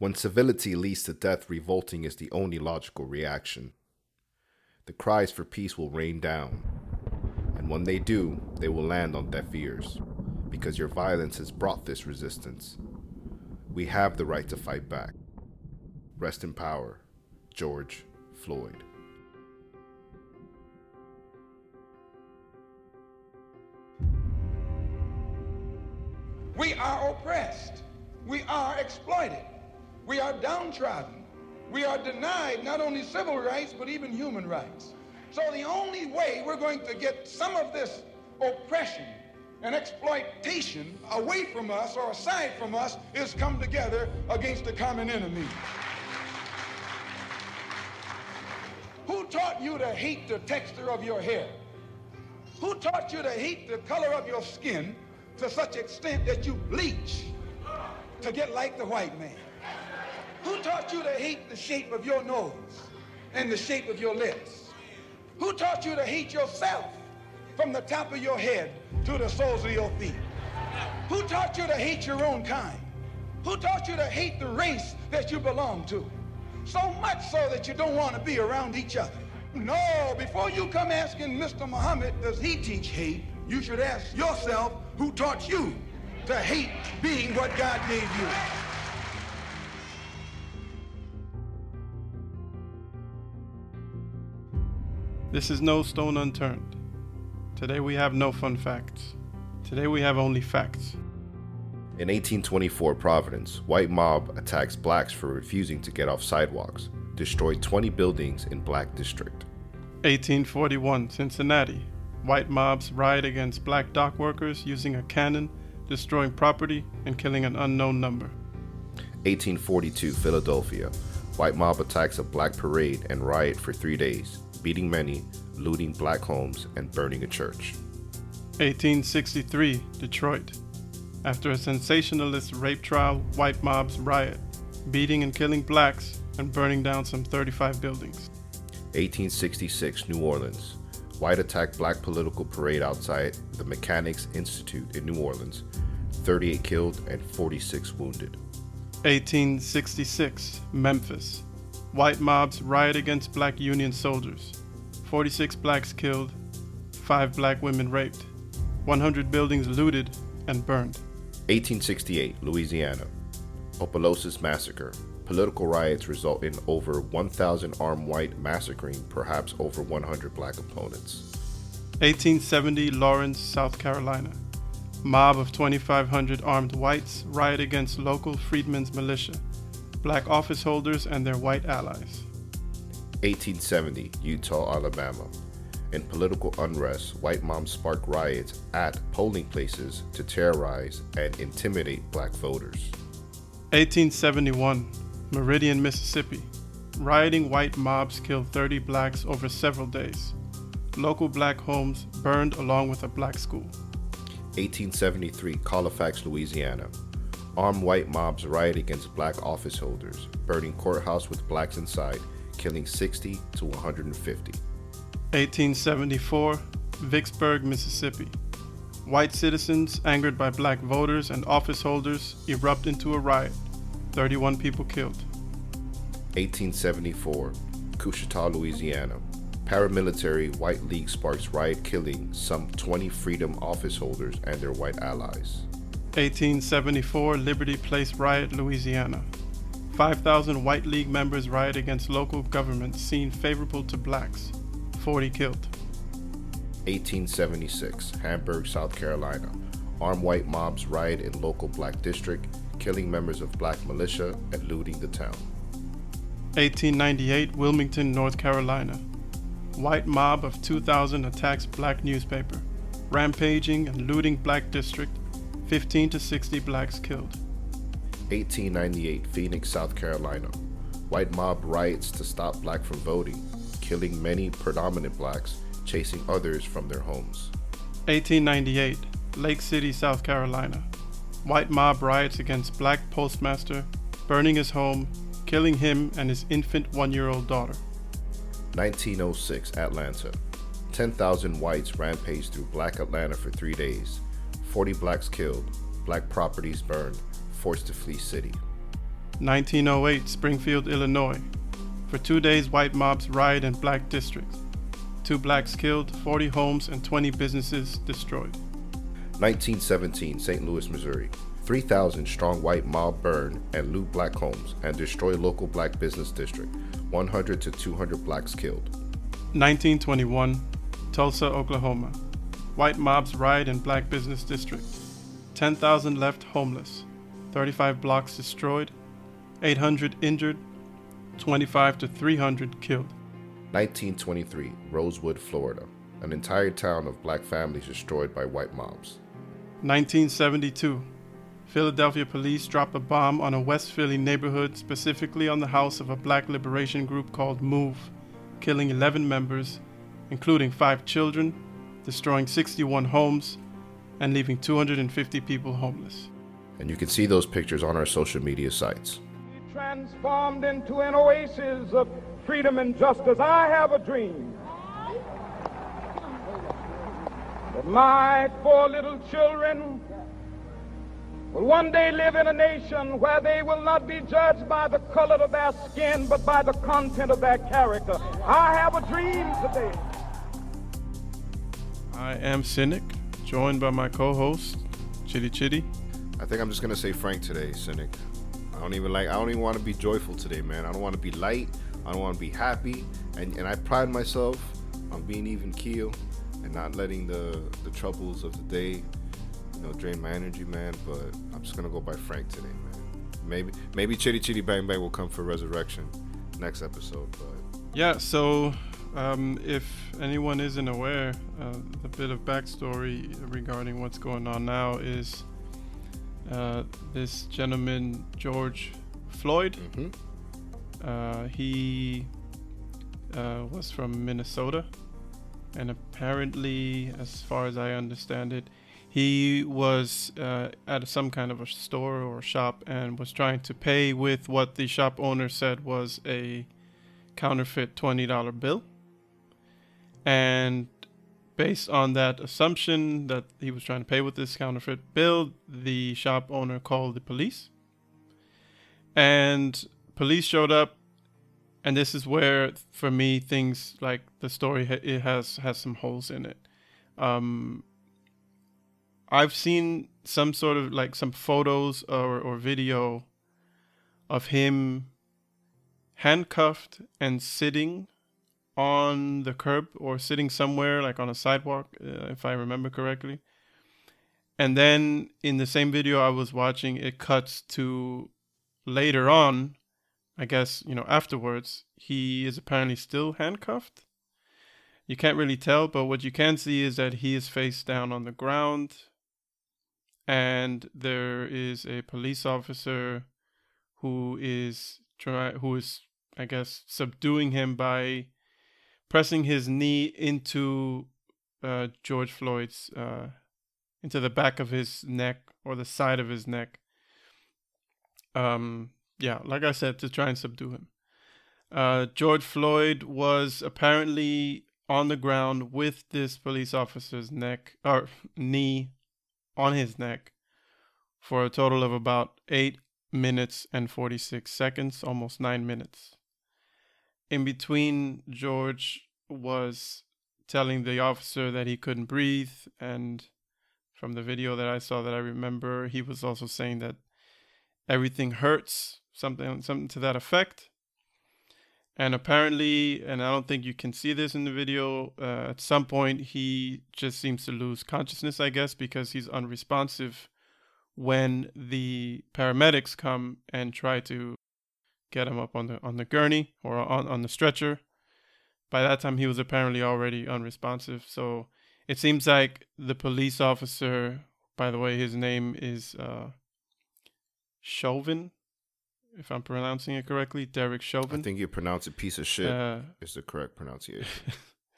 When civility leads to death, revolting is the only logical reaction. The cries for peace will rain down, and when they do, they will land on deaf ears, because your violence has brought this resistance. We have the right to fight back. Rest in power, George Floyd. We are oppressed. We are exploited. We are downtrodden. We are denied not only civil rights, but even human rights. So the only way we're going to get some of this oppression and exploitation away from us or aside from us is come together against a common enemy. Who taught you to hate the texture of your hair? Who taught you to hate the color of your skin to such extent that you bleach to get like the white man? Who taught you to hate the shape of your nose and the shape of your lips? Who taught you to hate yourself from the top of your head to the soles of your feet? Who taught you to hate your own kind? Who taught you to hate the race that you belong to? So much so that you don't want to be around each other. No, before you come asking Mr. Muhammad, does he teach hate? You should ask yourself, who taught you to hate being what God gave you? This is no stone unturned. Today we have no fun facts. Today we have only facts. In 1824 Providence, white mob attacks blacks for refusing to get off sidewalks, destroyed 20 buildings in black district. 1841 Cincinnati, white mobs riot against black dock workers using a cannon, destroying property and killing an unknown number. 1842 Philadelphia, white mob attacks a black parade and riot for 3 days, beating many, looting black homes and burning a church. 1863 Detroit, after a sensationalist rape trial, white mobs riot, beating and killing blacks and burning down some 35 buildings. 1866 New Orleans. White attack black political parade outside the Mechanics Institute in New Orleans. 38 killed and 46 wounded. 1866 Memphis. White mobs riot against black Union soldiers. 46 blacks killed, 5 black women raped, 100 buildings looted and burned. 1868 Louisiana. Opelousas Massacre. Political riots result in over 1,000 armed white massacring perhaps over 100 black opponents. 1870 Laurens, South Carolina. Mob of 2,500 armed whites riot against local freedmen's militia, black office holders, and their white allies. 1870 Eutaw, Alabama. In political unrest, white moms spark riots at polling places to terrorize and intimidate black voters. 1871 Meridian, Mississippi. Rioting white mobs killed 30 blacks over several days. Local black homes burned along with a black school. 1873 Colfax, Louisiana. Armed white mobs riot against black office holders, burning courthouse with blacks inside, killing 60 to 150. 1874 Vicksburg, Mississippi. White citizens, angered by black voters and office holders, erupt into a riot. 31 people killed. 1874 Coushatta, Louisiana. Paramilitary White League sparks riot killing some 20 freedom office holders and their white allies. 1874 Liberty Place riot, Louisiana. 5,000 White League members riot against local government seen favorable to blacks. 40 killed. 1876 Hamburg, South Carolina. Armed white mobs riot in local black district, killing members of black militia and looting the town. 1898 Wilmington, North Carolina. White mob of 2,000 attacks black newspaper, rampaging and looting black district, 15 to 60 blacks killed. 1898 Phoenix, South Carolina. White mob riots to stop black from voting, killing many predominant blacks, chasing others from their homes. 1898 Lake City, South Carolina. White mob riots against black postmaster, burning his home, killing him and his infant one year old daughter. 1906 Atlanta. 10,000 whites rampaged through black Atlanta for three days. 40 blacks killed, black properties burned, forced to flee city. 1908, Springfield, Illinois. For two days, white mobs riot in black districts. Two blacks killed, 40 homes and 20 businesses destroyed. 1917, St. Louis, Missouri. 3,000 strong white mob burn and loot black homes and destroy local black business district. 100 to 200 blacks killed. 1921, Tulsa, Oklahoma. White mobs riot in black business district. 10,000 left homeless. 35 blocks destroyed. 800 injured. 25 to 300 killed. 1923, Rosewood, Florida. An entire town of black families destroyed by white mobs. 1972, Philadelphia police drop a bomb on a West Philly neighborhood, specifically on the house of a black liberation group called MOVE, killing 11 members, including five children, destroying 61 homes, and leaving 250 people homeless. And you can see those pictures on our social media sites. Transformed into an oasis of freedom and justice. I have a dream that my four little children will one day live in a nation where they will not be judged by the color of their skin, but by the content of their character. I have a dream today. I am Cynic, joined by my co-host, Chitty Chitty. I think I'm just gonna say Frank today, Cynic. I don't even like I don't even want to be joyful today, man. I don't want to be light. I don't want to be happy. And and I pride myself on being even keel and not letting the the troubles of the day you know, drain my energy, man. But I'm just gonna go by Frank today, man. Maybe maybe Chitty Chitty Bang Bang will come for Resurrection next episode, but Yeah, so um, if anyone isn't aware, uh, a bit of backstory regarding what's going on now is uh, this gentleman, George Floyd, mhm. uh, he uh, was from Minnesota, and apparently, as far as I understand it, he was uh, at some kind of a store or shop and was trying to pay with what the shop owner said was a counterfeit $20 bill. And based on that assumption that he was trying to pay with this counterfeit bill, the shop owner called the police. And police showed up and this is where for me things like the story it has has some holes in it. Um I've seen some sort of like some photos or, or video of him handcuffed and sitting on the curb or sitting somewhere like on a sidewalk, uh, if I remember correctly. And then in the same video I was watching, it cuts to later on, I guess, you know, afterwards, he is apparently still handcuffed. You can't really tell, but what you can see is that he is face down on the ground and there is a police officer who is try who is I guess subduing him by pressing his knee into uh, George Floyd's uh, into the back of his neck or the side of his neck. Um, yeah, like I said, to try and subdue him. Uh, George Floyd was apparently on the ground with this police officer's neck or knee on his neck for a total of about eight minutes and 46 seconds, almost nine minutes. In between, George was telling the officer that he couldn't breathe. And from the video that I saw that I remember, he was also saying that everything hurts, something, something to that effect. And apparently, and I don't think you can see this in the video, uh, at some point he just seems to lose consciousness, I guess, because he's unresponsive when the paramedics come and try to get him up on the on the gurney or on, on the stretcher. By that time he was apparently already unresponsive. So it seems like the police officer, by the way, his name is uh Chauvin, if I'm pronouncing it correctly, Derek Chauvin. I think you pronounce it piece of shit Uh, is the correct pronunciation.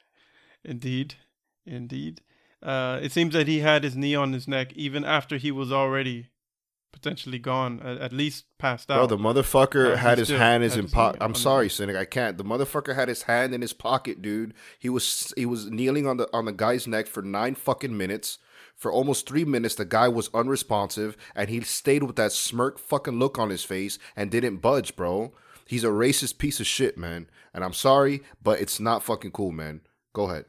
Indeed, indeed. Uh, it seems that he had his knee on his neck even after he was already potentially gone, at, at least passed Bro, out. the motherfucker Uh, had his hand is in his pocket. I'm sorry, Cynic. I can't. The motherfucker had his hand in his pocket, dude. He was he was kneeling on the on the guy's neck for nine fucking minutes For almost three minutes, the guy was unresponsive and he stayed with that smirk fucking look on his face and didn't budge, bro. He's a racist piece of shit, man. And I'm sorry, but it's not fucking cool, man. Go ahead.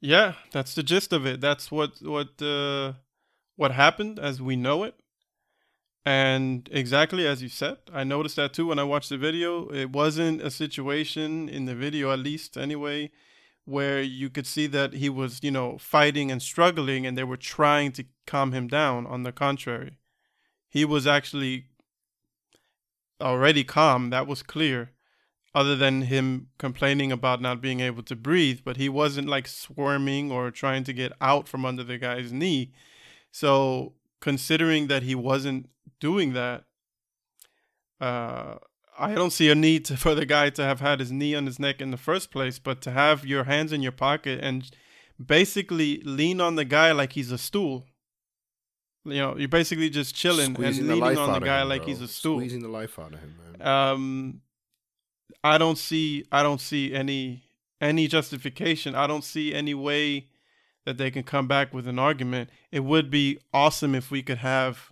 Yeah, that's the gist of it. That's what what uh, what happened as we know it. And exactly as you said, I noticed that too when I watched the video. It wasn't a situation in the video, at least anyway, where you could see that he was, you know, fighting and struggling and they were trying to calm him down. On the contrary, he was actually already calm. That was clear other than him complaining about not being able to breathe, but he wasn't like squirming or trying to get out from under the guy's knee. So, considering that he wasn't doing that, uh, I don't see a need to, for the guy to have had his knee on his neck in the first place, but to have your hands in your pocket and basically lean on the guy like he's a stool. You know, you're basically just chilling Squeezing and leaning life on the guy him, like bro. he's a stool. Squeezing the life out of him, man. Um, I don't see I don't see any any justification. I don't see any way that they can come back with an argument. It would be awesome if we could have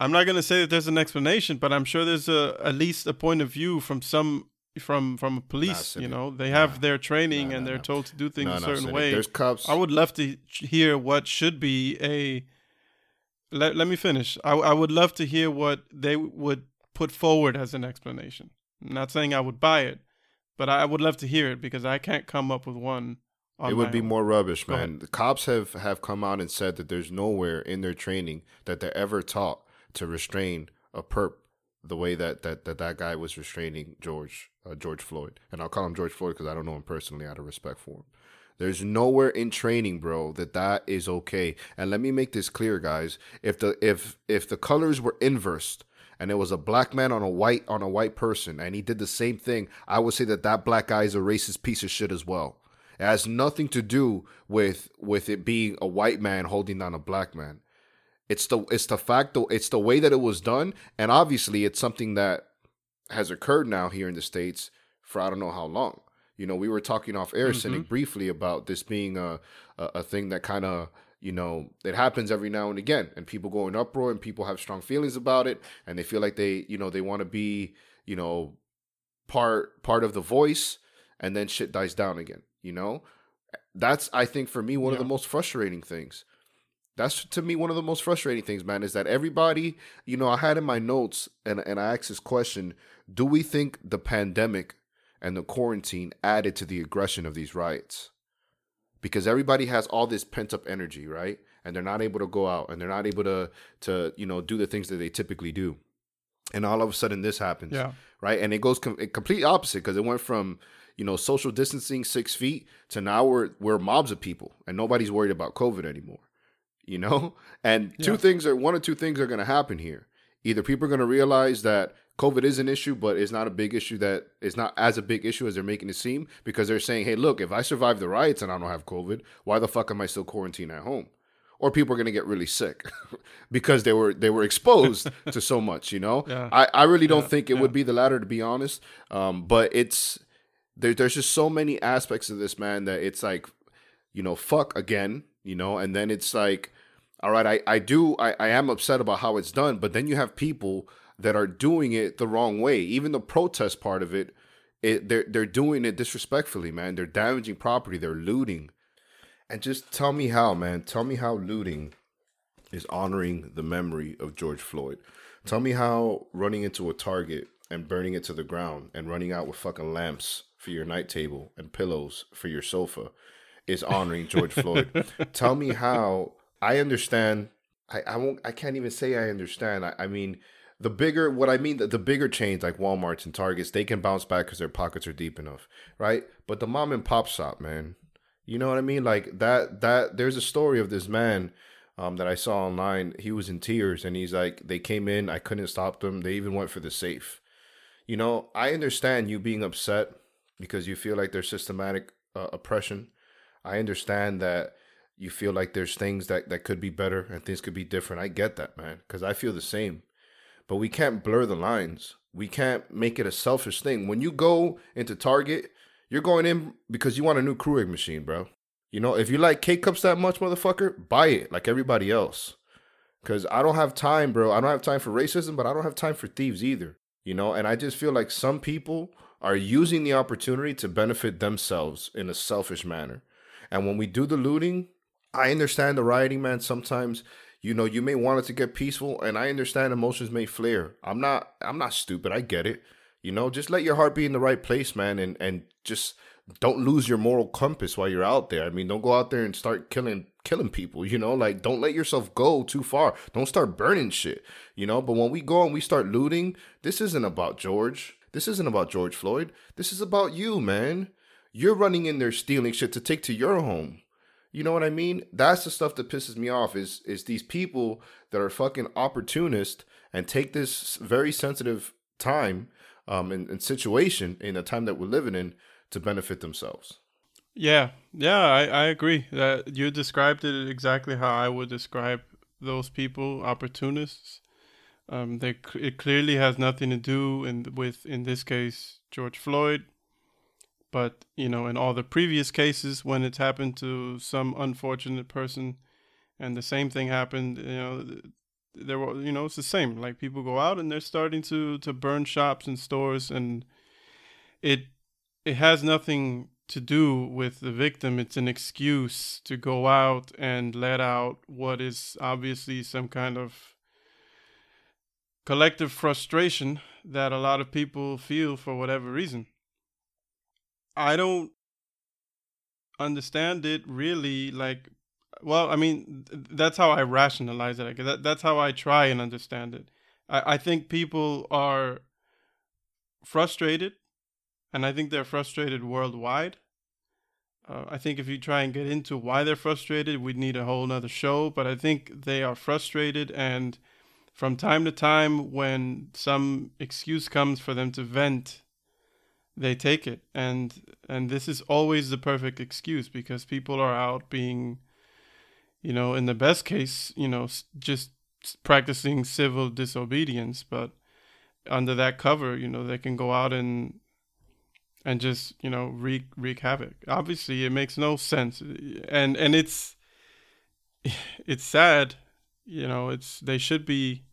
I'm not going to say that there's an explanation, but I'm sure there's a at least a point of view from some from from a police, you know. They have their training Nah, and they're told to do things a certain way. There's cops. I would love to hear what should be a. Let, let me finish. I, I would love to hear what they would put forward as an explanation. I'm not saying I would buy it, but I would love to hear it because I can't come up with one. It would be own. more rubbish, Go man. The cops have have come out and said that there's nowhere in their training that they're ever taught to restrain a perp the way that that that, that guy was restraining George uh, George Floyd, and I'll call him George Floyd because I don't know him personally out of respect for him. There's nowhere in training, bro, that that is okay. And let me make this clear, guys. If the if if the colors were inversed and it was a black man on a white on a white person and he did the same thing, I would say that that black guy is a racist piece of shit as well. It has nothing to do with with it being a white man holding down a black man. It's the it's the fact it's the way that it was done, and obviously it's something that has occurred now here in the states for I don't know how long. You know, we were talking off air, mm-hmm. Cynic, briefly about this being a a, a thing that kind of you know it happens every now and again, and people go in uproar, and people have strong feelings about it, and they feel like they you know they want to be you know part part of the voice, and then shit dies down again. You know, that's I think for me one of the most frustrating things. That's to me one of the most frustrating things, man, is that everybody, you know, I had in my notes and and I asked this question: Do we think the pandemic and the quarantine added to the aggression of these riots? Because everybody has all this pent up energy, right? And they're not able to go out and they're not able to to you know do the things that they typically do. And all of a sudden, this happens Yeah. right? And it goes com- complete opposite because it went from you know social distancing six feet to now we're we're mobs of people and nobody's worried about COVID anymore. You know, and two Yeah. things are one or two things are going to happen here. Either people are going to realize that COVID is an issue, but it's not a big issue that is not as a big issue as they're making it seem because they're saying, hey, look, if I survive the riots and I don't have COVID, why the fuck am I still quarantined at home? Or people are going to get really sick because they were they were exposed to so much. You know, Yeah. I I really don't Yeah. think it would be the latter to be honest. Um, but it's there, there's just so many aspects of this man that it's like, you know, fuck again, you know, and then it's like, all right, I, I do I, I am upset about how it's done, but then you have people that are doing it the wrong way. Even the protest part of it, it they're they're doing it disrespectfully, man. They're damaging property, they're looting. And just tell me how, man. Tell me how looting is honoring the memory of George Floyd. Tell me how running into a Target and burning it to the ground and running out with fucking lamps for your night table and pillows for your sofa is honoring George Floyd. Tell me how I understand. I, I won't. I can't even say I understand. I, I mean, the bigger what I mean, the, the bigger chains like Walmart's and Targets, they can bounce back because their pockets are deep enough, right? But the mom and pop shop, man, you know what I mean? Like that. That there's a story of this man um, that I saw online. He was in tears and he's like, they came in, I couldn't stop them. They even went for the safe. You know, I understand you being upset because you feel like there's systematic uh, oppression. I understand that you feel like there's things that, that could be better and things could be different. I get that, man, because I feel the same. But we can't blur the lines. We can't make it a selfish thing. When you go into Target, you're going in because you want a new Keurig machine, bro. You know, if you like K cups that much, motherfucker, buy it like everybody else. Cause I don't have time, bro. I don't have time for racism, but I don't have time for thieves either. You know, and I just feel like some people are using the opportunity to benefit themselves in a selfish manner. And when we do the looting, I understand the rioting, man. Sometimes, you know, you may want it to get peaceful, and I understand emotions may flare. I'm not I'm not stupid. I get it. You know, just let your heart be in the right place, man, and and just don't lose your moral compass while you're out there. I mean, don't go out there and start killing killing people, you know? Like don't let yourself go too far. Don't start burning shit, you know? But when we go and we start looting, this isn't about George. This isn't about George Floyd. This is about you, man. You're running in there stealing shit to take to your home. You know what I mean? That's the stuff that pisses me off is is these people that are fucking opportunist and take this very sensitive time um and, and situation in the time that we're living in to benefit themselves. Yeah, yeah, I, I agree that you described it exactly how I would describe those people, opportunists. Um, they it clearly has nothing to do in with in this case George Floyd, but you know in all the previous cases when it's happened to some unfortunate person, and the same thing happened, you know, there were you know it's the same. Like people go out and they're starting to to burn shops and stores, and it it has nothing to do with the victim. It's an excuse to go out and let out what is obviously some kind of collective frustration that a lot of people feel for whatever reason. I don't understand it really like well i mean that's how i rationalize it that, that's how i try and understand it I, I think people are frustrated and I think they're frustrated worldwide. Uh, I think if you try and get into why they're frustrated, we'd need a whole nother show. But I think they are frustrated, and from time to time, when some excuse comes for them to vent, they take it, and and this is always the perfect excuse because people are out being, you know, in the best case, you know, just practicing civil disobedience, but under that cover, you know, they can go out and and just you know wreak wreak havoc. Obviously, it makes no sense, and and it's it's sad. You know, it's they should be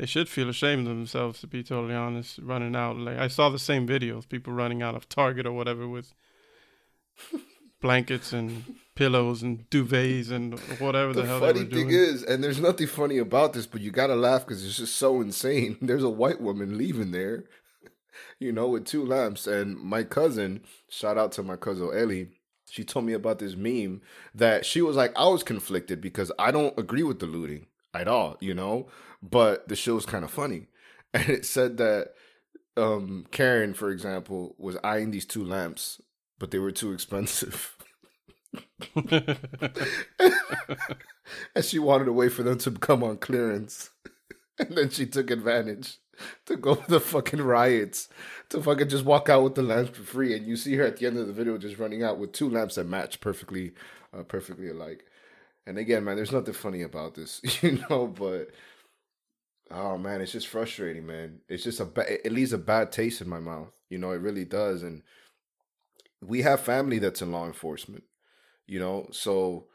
they should feel ashamed of themselves to be totally honest. Running out like I saw the same videos, people running out of Target or whatever with blankets and pillows and duvets and whatever the, the hell. The funny thing is, and there's nothing funny about this, but you gotta laugh because it's just so insane. There's a white woman leaving there you know, with two lamps. And my cousin, shout out to my cousin Ellie, she told me about this meme that she was like, I was conflicted because I don't agree with the looting at all, you know, but the show show's kind of funny. And it said that um, Karen, for example, was eyeing these two lamps, but they were too expensive. and she wanted to wait for them to come on clearance. And then she took advantage to go to the fucking riots to fucking just walk out with the lamps for free, and you see her at the end of the video just running out with two lamps that match perfectly, uh, perfectly alike. And again, man, there's nothing funny about this, you know, but oh man, it's just frustrating, man. It's just a ba- it leaves a bad taste in my mouth, you know, it really does. And we have family that's in law enforcement, you know, so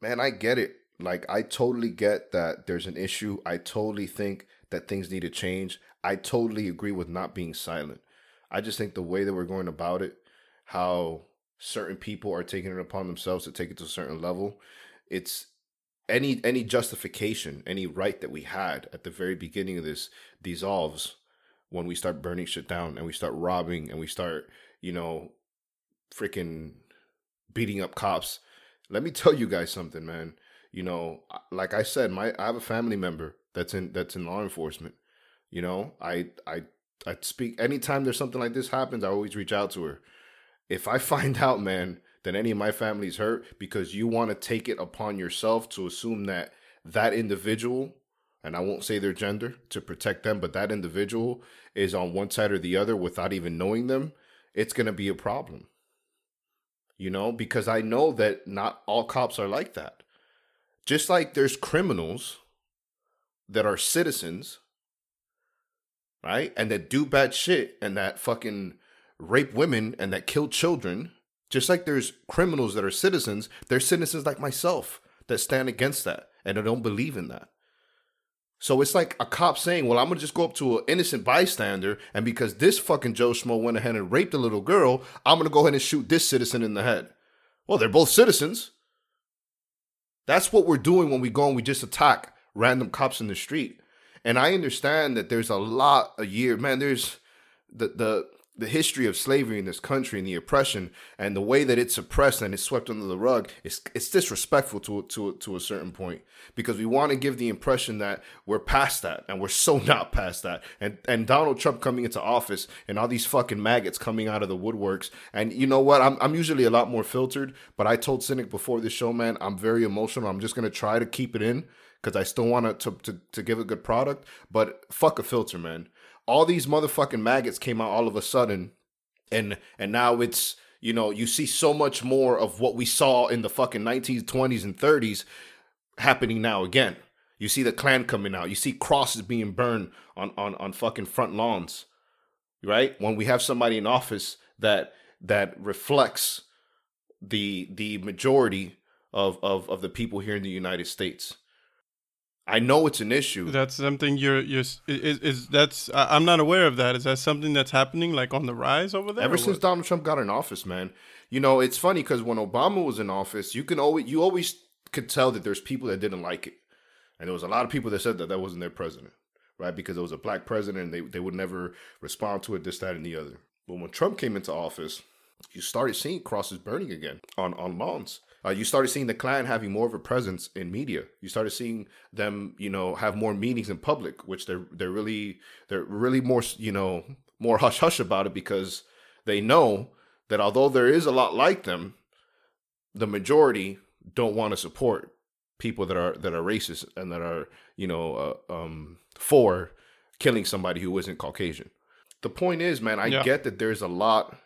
man, I get it. Like I totally get that there's an issue. I totally think that things need to change. I totally agree with not being silent. I just think the way that we're going about it, how certain people are taking it upon themselves to take it to a certain level, it's any any justification, any right that we had at the very beginning of this dissolves when we start burning shit down and we start robbing and we start, you know, freaking beating up cops. Let me tell you guys something, man. You know, like I said, my I have a family member that's in that's in law enforcement. You know, I I I speak anytime there's something like this happens, I always reach out to her. If I find out, man, that any of my family's hurt because you want to take it upon yourself to assume that that individual and I won't say their gender to protect them, but that individual is on one side or the other without even knowing them, it's going to be a problem. You know, because I know that not all cops are like that. Just like there's criminals that are citizens, right? And that do bad shit and that fucking rape women and that kill children Just like there's criminals that are citizens, there's citizens like myself that stand against that and I don't believe in that. So it's like a cop saying, "Well, I'm gonna just go up to an innocent bystander, and because this fucking Joe Schmo went ahead and raped a little girl, I'm gonna go ahead and shoot this citizen in the head." Well, they're both citizens. That's what we're doing when we go and we just attack random cops in the street. And I understand that there's a lot a year, man. There's the the the history of slavery in this country and the oppression and the way that it's suppressed and it's swept under the rug it's, it's disrespectful to, to, to a certain point because we want to give the impression that we're past that and we're so not past that. And and Donald Trump coming into office and all these fucking maggots coming out of the woodworks. And you know what? I'm, I'm usually a lot more filtered but I told Cynic before this show man I'm very emotional. I'm just going to try to keep it in because I still want to, to to give a good product. But fuck a filter man all these motherfucking maggots came out all of a sudden and and now it's you know you see so much more of what we saw in the fucking 1920s and 30s happening now again. You see the klan coming out. You see crosses being burned on on on fucking front lawns right? When we have somebody in office that that reflects the the majority of of of the people here in the United States I know it's an issue. That's something you're you're is, is that's I'm not aware of that. Is that something that's happening like on the rise over there? Ever since what? Donald Trump got in office, man. You know, it's funny because when Obama was in office, you can always you always could tell that there's people that didn't like it, and there was a lot of people that said that that wasn't their president, right? Because it was a black president, and they they would never respond to it, this, that, and the other. But when Trump came into office, you started seeing crosses burning again on on lawns uh, you started seeing the Klan having more of a presence in media. You started seeing them, you know, have more meetings in public, which they're they're really they're really more, you know, more hush hush about it because they know that although there is a lot like them, the majority don't want to support people that are that are racist and that are, you know, uh, um, for killing somebody who isn't Caucasian. The point is, man, I yeah. get that there's a lot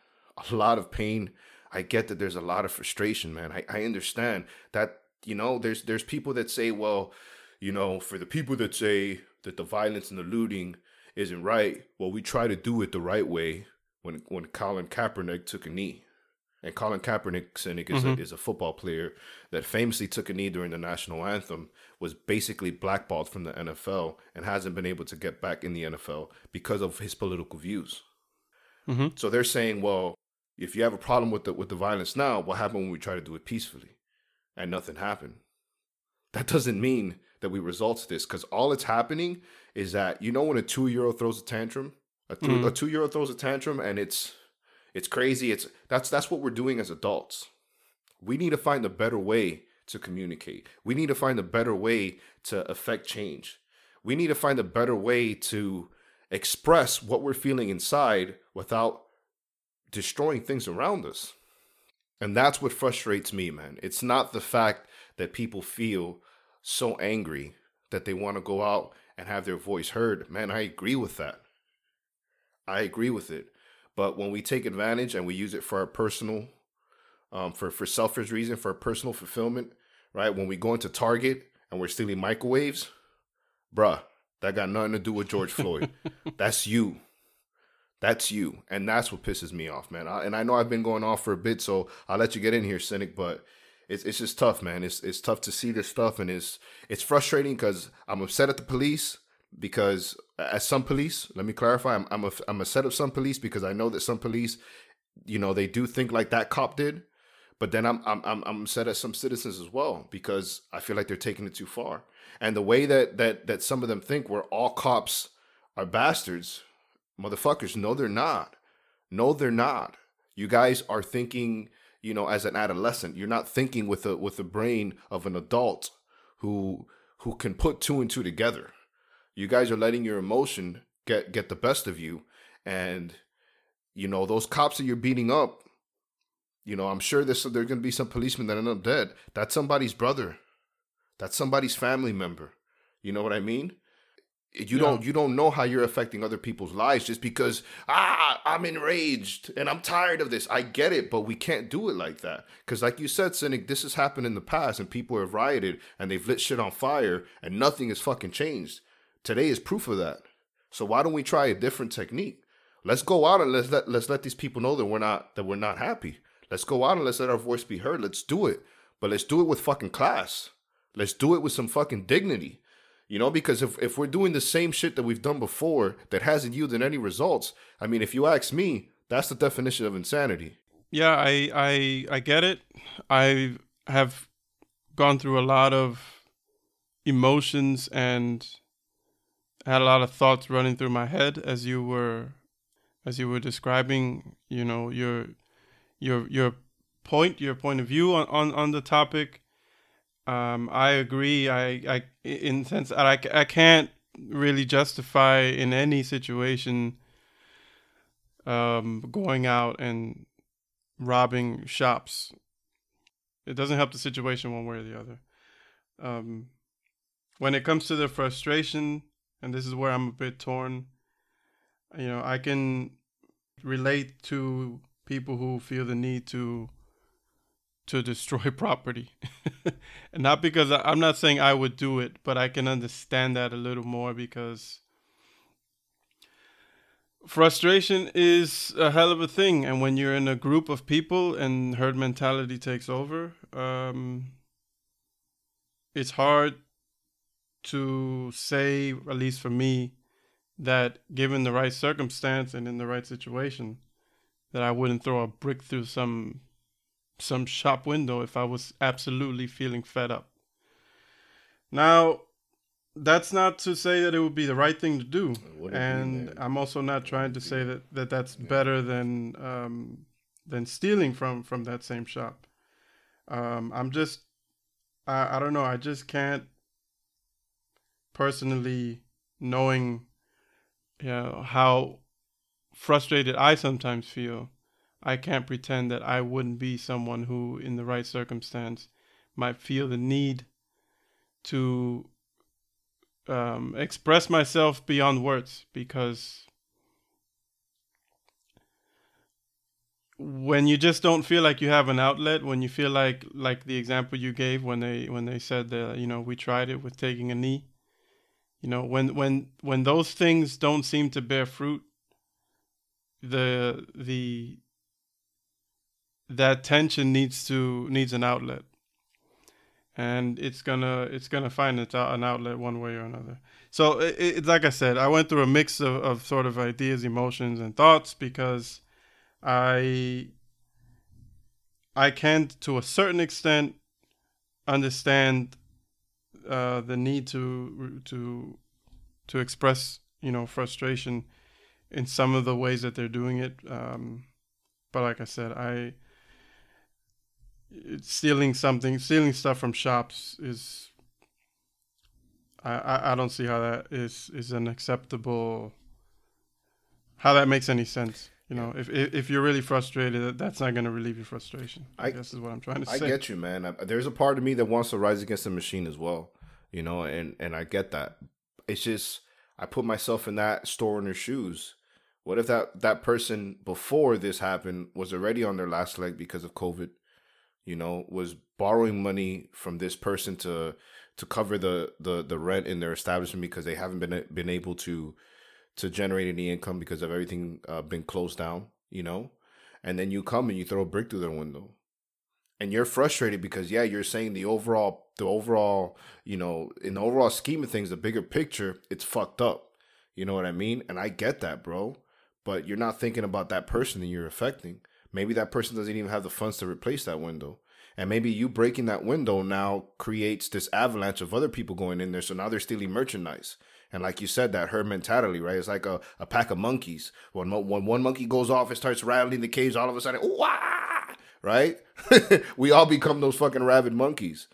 a lot of pain I get that there's a lot of frustration, man. I, I understand that, you know, there's there's people that say, well, you know, for the people that say that the violence and the looting isn't right, well, we try to do it the right way when when Colin Kaepernick took a knee. And Colin Kaepernick, Cynic, is, mm-hmm. a, is a football player that famously took a knee during the national anthem, was basically blackballed from the NFL, and hasn't been able to get back in the NFL because of his political views. Mm-hmm. So they're saying, well, if you have a problem with the with the violence now, what happened when we try to do it peacefully, and nothing happened? That doesn't mean that we result this because all it's happening is that you know when a two year old throws a tantrum, a, th- mm. a two year old throws a tantrum, and it's it's crazy. It's that's that's what we're doing as adults. We need to find a better way to communicate. We need to find a better way to affect change. We need to find a better way to express what we're feeling inside without destroying things around us. And that's what frustrates me, man. It's not the fact that people feel so angry that they want to go out and have their voice heard. Man, I agree with that. I agree with it. But when we take advantage and we use it for our personal, um, for for selfish reason, for personal fulfillment, right? When we go into Target and we're stealing microwaves, bruh, that got nothing to do with George Floyd. That's you. That's you, and that's what pisses me off, man. I, and I know I've been going off for a bit, so I'll let you get in here, cynic. But it's it's just tough, man. It's it's tough to see this stuff, and it's it's frustrating because I'm upset at the police because as some police, let me clarify, I'm I'm, a, I'm upset of some police because I know that some police, you know, they do think like that cop did, but then I'm I'm I'm, I'm upset at some citizens as well because I feel like they're taking it too far, and the way that that that some of them think where all cops are bastards Motherfuckers, no, they're not. No, they're not. You guys are thinking, you know, as an adolescent. You're not thinking with a with the brain of an adult who who can put two and two together. You guys are letting your emotion get get the best of you, and you know those cops that you're beating up. You know, I'm sure there's there's gonna be some policemen that end up dead. That's somebody's brother. That's somebody's family member. You know what I mean? You yeah. don't you don't know how you're affecting other people's lives just because ah i'm enraged and i'm tired of this i get it but we can't do it like that because like you said cynic this has happened in the past and people have rioted and they've lit shit on fire and nothing has fucking changed today is proof of that so why don't we try a different technique let's go out and let's let let's let these people know that we're not that we're not happy Let's go out and let's let our voice be heard. Let's do it. But let's do it with fucking class. Let's do it with some fucking dignity. You know, because if, if we're doing the same shit that we've done before that hasn't yielded any results, I mean, if you ask me, that's the definition of insanity. Yeah, I I I get it. I have gone through a lot of emotions and had a lot of thoughts running through my head as you were as you were describing, you know, your your your point, your point of view on on, on the topic. Um, I agree. I, I, in sense I, I can't really justify in any situation um, going out and robbing shops. It doesn't help the situation one way or the other. Um, when it comes to the frustration, and this is where I'm a bit torn, you know, I can relate to people who feel the need to to destroy property. and not because I, I'm not saying I would do it, but I can understand that a little more because frustration is a hell of a thing. And when you're in a group of people and herd mentality takes over, um, it's hard to say, at least for me, that given the right circumstance and in the right situation, that I wouldn't throw a brick through some some shop window if I was absolutely feeling fed up. Now, that's not to say that it would be the right thing to do, and I'm also not trying to say that, that that's yeah. better than um, than stealing from from that same shop. Um, I'm just, I, I don't know, I just can't personally knowing, you know, how frustrated I sometimes feel I can't pretend that I wouldn't be someone who, in the right circumstance, might feel the need to um, express myself beyond words because when you just don't feel like you have an outlet when you feel like like the example you gave when they when they said that you know we tried it with taking a knee you know when when when those things don't seem to bear fruit the the that tension needs to needs an outlet. And it's gonna it's gonna find its an outlet one way or another. So it, it, like i said i went through a mix of, of sort of ideas emotions and thoughts because i i can to a certain extent understand uh, the need to to to express you know frustration in some of the ways that they're doing it. Um, but like i said i stealing something, stealing stuff from shops is. I, I don't see how that is is an acceptable. How that makes any sense. You know, if if you're really frustrated, that's not going to relieve your frustration. I, I, guess is what I'm trying to I say. I get you, man. There's a part of me that wants to rise against the machine as well. You know, and and I get that. It's just I put myself in that store owner's shoes. What if that that person before this happened was already on their last leg because of COVID? You know, was borrowing money from this person to to cover the the the rent in their establishment because they haven't been been able to to generate any income because of everything uh, been closed down, you know, and then you come and you throw a brick through their window, and you're frustrated because yeah, you're saying the overall the overall you know in the overall scheme of things, the bigger picture, it's fucked up. You know what I mean? And I get that, bro. But you're not thinking about that person that you're affecting. Maybe that person doesn't even have the funds to replace that window. And maybe you breaking that window now creates this avalanche of other people going in there. So now they're stealing merchandise. And like you said, that herd mentality, right? It's like a, a pack of monkeys. When, when one monkey goes off, it starts rattling the cage. All of a sudden, wah! right? we all become those fucking rabid monkeys.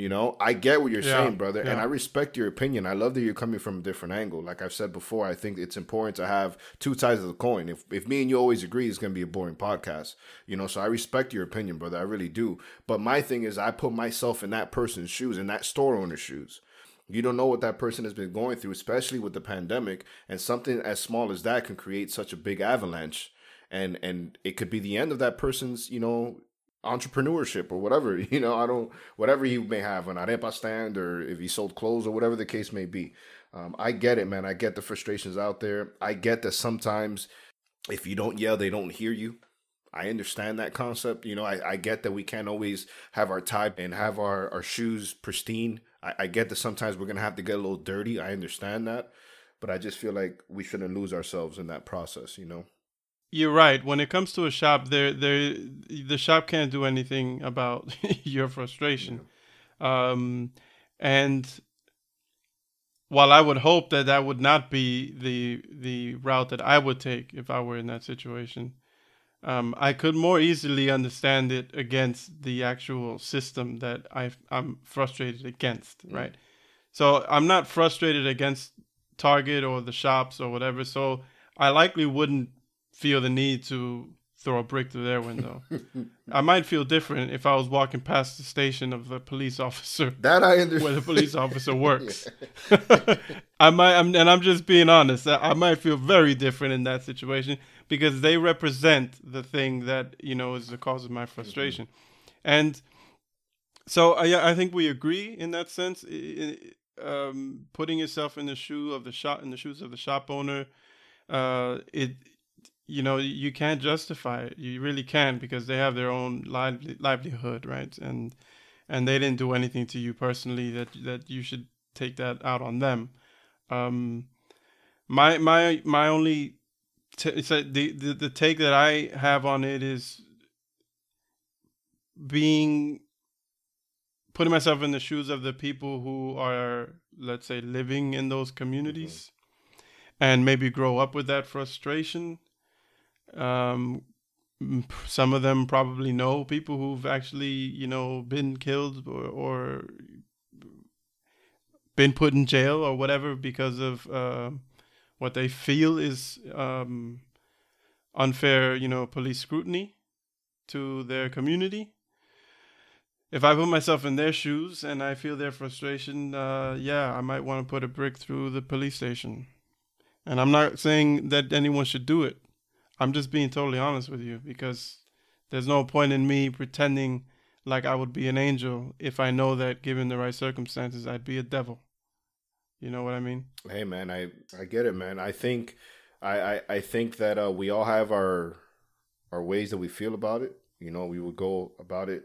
You know, I get what you're yeah, saying, brother, yeah. and I respect your opinion. I love that you're coming from a different angle. Like I've said before, I think it's important to have two sides of the coin. If if me and you always agree, it's gonna be a boring podcast. You know, so I respect your opinion, brother. I really do. But my thing is, I put myself in that person's shoes, in that store owner's shoes. You don't know what that person has been going through, especially with the pandemic, and something as small as that can create such a big avalanche and and it could be the end of that person's you know entrepreneurship or whatever you know i don't whatever he may have an arepa stand or if he sold clothes or whatever the case may be um, i get it man i get the frustrations out there i get that sometimes if you don't yell they don't hear you I understand that concept. You know, I, I get that we can't always have our tie and have our, our shoes pristine. I, I get that sometimes we're gonna have to get a little dirty. I understand that. But I just feel like we shouldn't lose ourselves in that process, you know? You're right. When it comes to a shop, there, there, the shop can't do anything about your frustration. Yeah. Um, and while I would hope that that would not be the the route that I would take if I were in that situation, um, I could more easily understand it against the actual system that I I'm frustrated against, right? So I'm not frustrated against Target or the shops or whatever. So I likely wouldn't feel the need to throw a brick through their window. I might feel different if I was walking past the station of the police officer. That I understand. Where the police officer works. I might, I'm, and I'm just being honest. I, I, might feel very different in that situation because they represent the thing that you know is the cause of my frustration, mm-hmm. and so I, I think we agree in that sense. Um, putting yourself in the shoe of the shop, in the shoes of the shop owner, uh, it you know you can't justify it. You really can't because they have their own livelihood right? And and they didn't do anything to you personally that that you should take that out on them. Um my my my only t- so the, the the take that i have on it is being putting myself in the shoes of the people who are let's say living in those communities mm-hmm. and maybe grow up with that frustration um, some of them probably know people who've actually, you know, been killed or, or been put in jail or whatever because of uh, what they feel is um, unfair, you know, police scrutiny to their community. If I put myself in their shoes and I feel their frustration, uh, yeah, I might want to put a brick through the police station. And I'm not saying that anyone should do it. I'm just being totally honest with you because there's no point in me pretending like I would be an angel if I know that given the right circumstances I'd be a devil. You know what I mean? Hey man, I I get it, man. I think I I, I think that uh, we all have our our ways that we feel about it. You know, we would go about it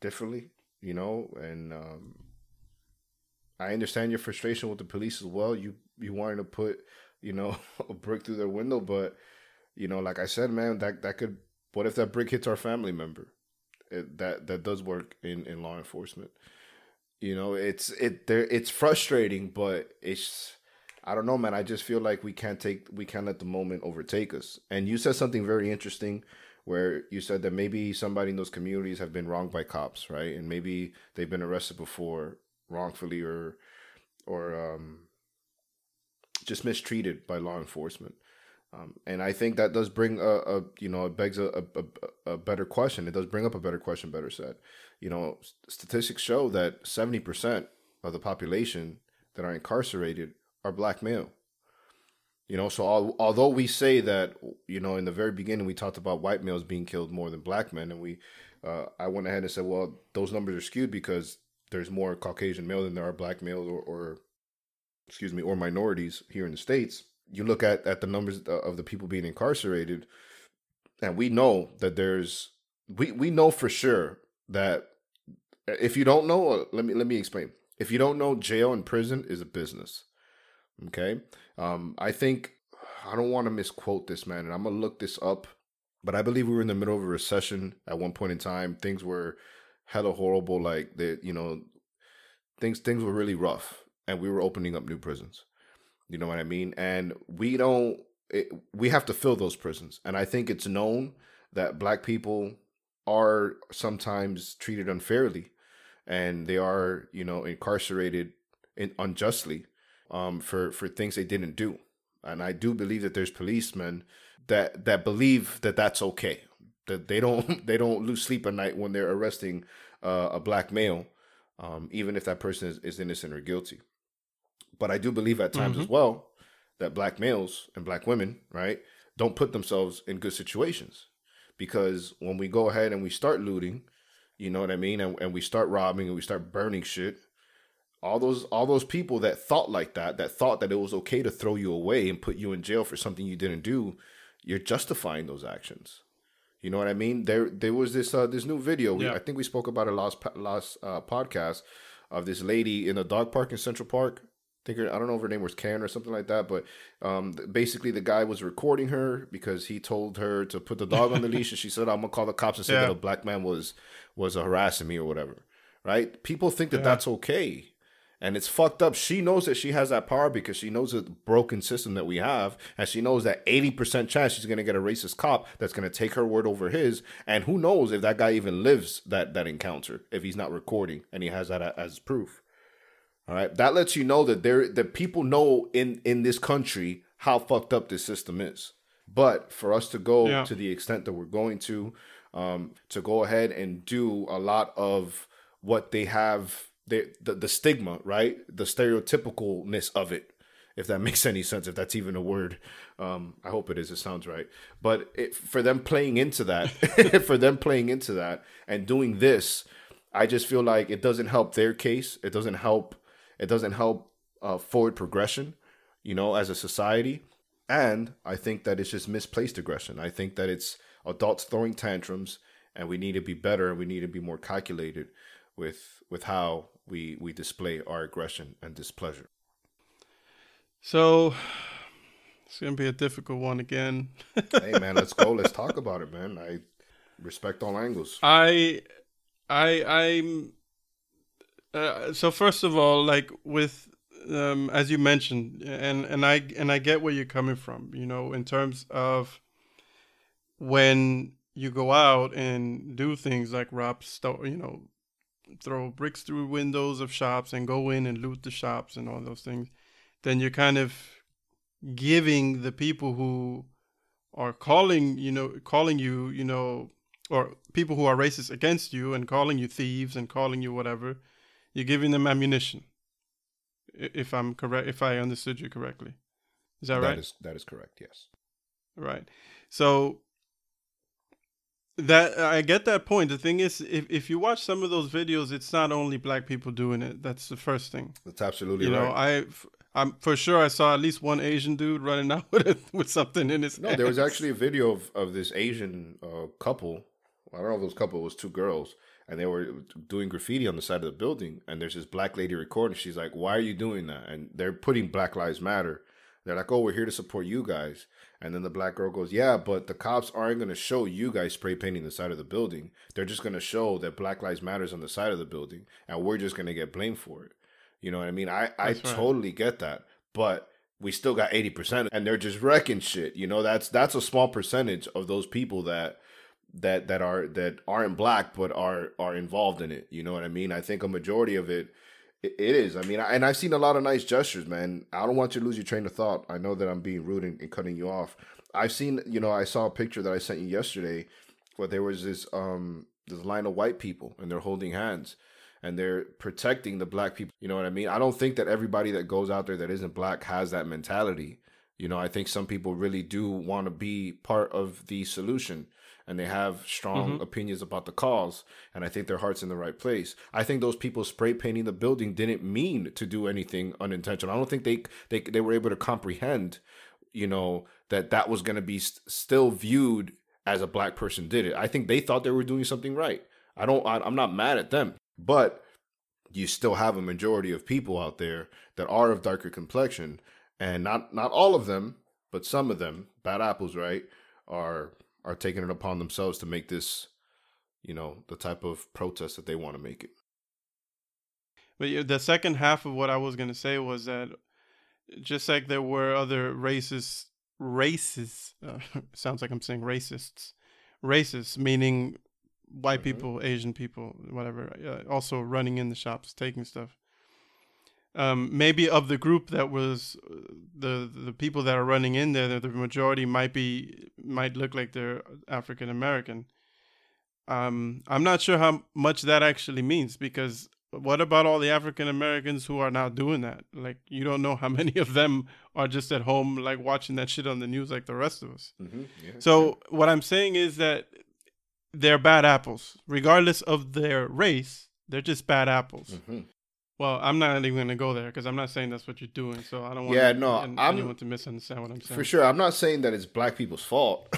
differently. You know, and um, I understand your frustration with the police as well. You you wanted to put you know, a brick through their window. But, you know, like I said, man, that that could what if that brick hits our family member? It, that that does work in, in law enforcement. You know, it's it there it's frustrating, but it's I don't know, man. I just feel like we can't take we can't let the moment overtake us. And you said something very interesting where you said that maybe somebody in those communities have been wronged by cops, right? And maybe they've been arrested before wrongfully or or um just mistreated by law enforcement. Um, and I think that does bring a, a you know it begs a, a, a, better question. It does bring up a better question. Better said, you know, statistics show that seventy percent of the population that are incarcerated are black male. You know, so al- although we say that you know in the very beginning we talked about white males being killed more than black men, and we uh, I went ahead and said, well, those numbers are skewed because there's more Caucasian male than there are black males or, or excuse me, or minorities here in the states, you look at at the numbers of the people being incarcerated, and we know that there's we we know for sure that if you don't know, uh, let me let me explain. If you don't know, jail and prison is a business. Okay, um, I think I don't want to misquote this man, and I'm gonna look this up. But I believe we were in the middle of a recession at one point in time. Things were hella horrible. Like the you know, things things were really rough and we were opening up new prisons. You know what I mean? And we don't. It, we have to fill those prisons, and I think it's known that black people are sometimes treated unfairly, and they are, you know, incarcerated in, unjustly um, for for things they didn't do. And I do believe that there's policemen that that believe that that's okay. That they don't they don't lose sleep at night when they're arresting uh, a black male, um, even if that person is, is innocent or guilty. But I do believe at times mm-hmm. as well that black males and black women, right, don't put themselves in good situations. Because when we go ahead and we start looting, you know what I mean, and, and we start robbing and we start burning shit, all those all those people that thought like that, that thought that it was okay to throw you away and put you in jail for something you didn't do, you're justifying those actions. You know what I mean? There there was this uh, this new video. We, Yeah. I think we spoke about it last last uh, podcast of this lady in a dog park in Central Park. I think her, I don't know if her name was Karen or something like that, but um, basically the guy was recording her because he told her to put the dog on the leash, and she said, "I'm gonna call the cops and say Yeah. that a black man was was harassing me or whatever." Right? People think that Yeah. that's okay. And it's fucked up. She knows that she has that power because she knows the broken system that we have. And she knows that 80% chance she's going to get a racist cop that's going to take her word over his. And who knows if that guy even lives that, that encounter, if he's not recording and he has that as proof. All right. That lets you know that there that people know in, in this country how fucked up this system is. But for us to go Yeah. to the extent that we're going to, um, to go ahead and do a lot of what they have, the, the the stigma, right? The stereotypicalness of it, if that makes any sense, if that's even a word. Um, I hope it is. It sounds right. But it, for them playing into that, for them playing into that and doing this, I just feel like it doesn't help their case. It doesn't help. It doesn't help uh, forward progression, you know, as a society. And I think that it's just misplaced aggression. I think that it's adults throwing tantrums, and we need to be better. and We need to be more calculated with with how we we display our aggression and displeasure. So it's gonna be a difficult one again. hey man, let's go. Let's talk about it, man. I respect all angles. I, I, I'm. Uh, so first of all, like with, um, as you mentioned, and and I and I get where you're coming from. You know, in terms of when you go out and do things like rob you know, throw bricks through windows of shops and go in and loot the shops and all those things, then you're kind of giving the people who are calling, you know, calling you, you know, or people who are racist against you and calling you thieves and calling you whatever, you're giving them ammunition. If I'm correct, if I understood you correctly, is that, right? That is that is correct. Yes. Right. So that I get that point. The thing is, if if you watch some of those videos, it's not only black people doing it. That's the first thing. That's absolutely You know, right. I I'm for sure I saw at least one Asian dude running out with it, with something in his. No, there was actually a video of, of this Asian uh, couple. I don't know if it was a couple, it was two girls, and they were doing graffiti on the side of the building. And there's this black lady recording. She's like, Why are you doing that? And they're putting Black Lives Matter. They're like, Oh, we're here to support you guys. And then the black girl goes, Yeah, but the cops aren't going to show you guys spray painting the side of the building. They're just going to show that Black Lives Matters on the side of the building, and we're just going to get blamed for it. You know what I mean? I, I right. totally get that. But we still got 80% and they're just wrecking shit. You know, that's that's a small percentage of those people that that that are that aren't black but are are involved in it. You know what I mean? I think a majority of it it, is. I mean, and I've seen a lot of nice gestures, man. I don't want you to lose your train of thought. I know that I'm being rude and, and cutting you off. I've seen, you know, I saw a picture that I sent you yesterday where there was this um this line of white people and they're holding hands and they're protecting the black people. You know what I mean? I don't think that everybody that goes out there that isn't black has that mentality. You know, I think some people really do want to be part of the solution and they have strong mm-hmm. opinions about the cause and I think their heart's in the right place. I think those people spray painting the building didn't mean to do anything unintentional. I don't think they they they were able to comprehend, you know, that that was going to be st- still viewed as a black person did it. I think they thought they were doing something right. I don't I, I'm not mad at them, but you still have a majority of people out there that are of darker complexion and not not all of them, but some of them, bad apples, right, are are taking it upon themselves to make this, you know, the type of protest that they want to make it. But the second half of what I was gonna say was that just like there were other racist racists, uh, sounds like I'm saying racists, racists meaning white Mhm. people, Asian people, whatever, uh, also running in the shops, taking stuff. Um, maybe of the group that was the the people that are running in there, the, majority might be might look like they're African American. Um, I'm not sure how much that actually means because what about all the African Americans who are now doing that? Like, you don't know how many of them are just at home, like watching that shit on the news, like the rest of us. Mm-hmm. Yeah. So, what I'm saying is that they're bad apples, regardless of their race. They're just bad apples. hmm Well, I'm not even going to go there because I'm not saying that's what you're doing. So I don't want Yeah, no, I'm- anyone to misunderstand what I'm saying. For sure, I'm not saying that it's black people's fault.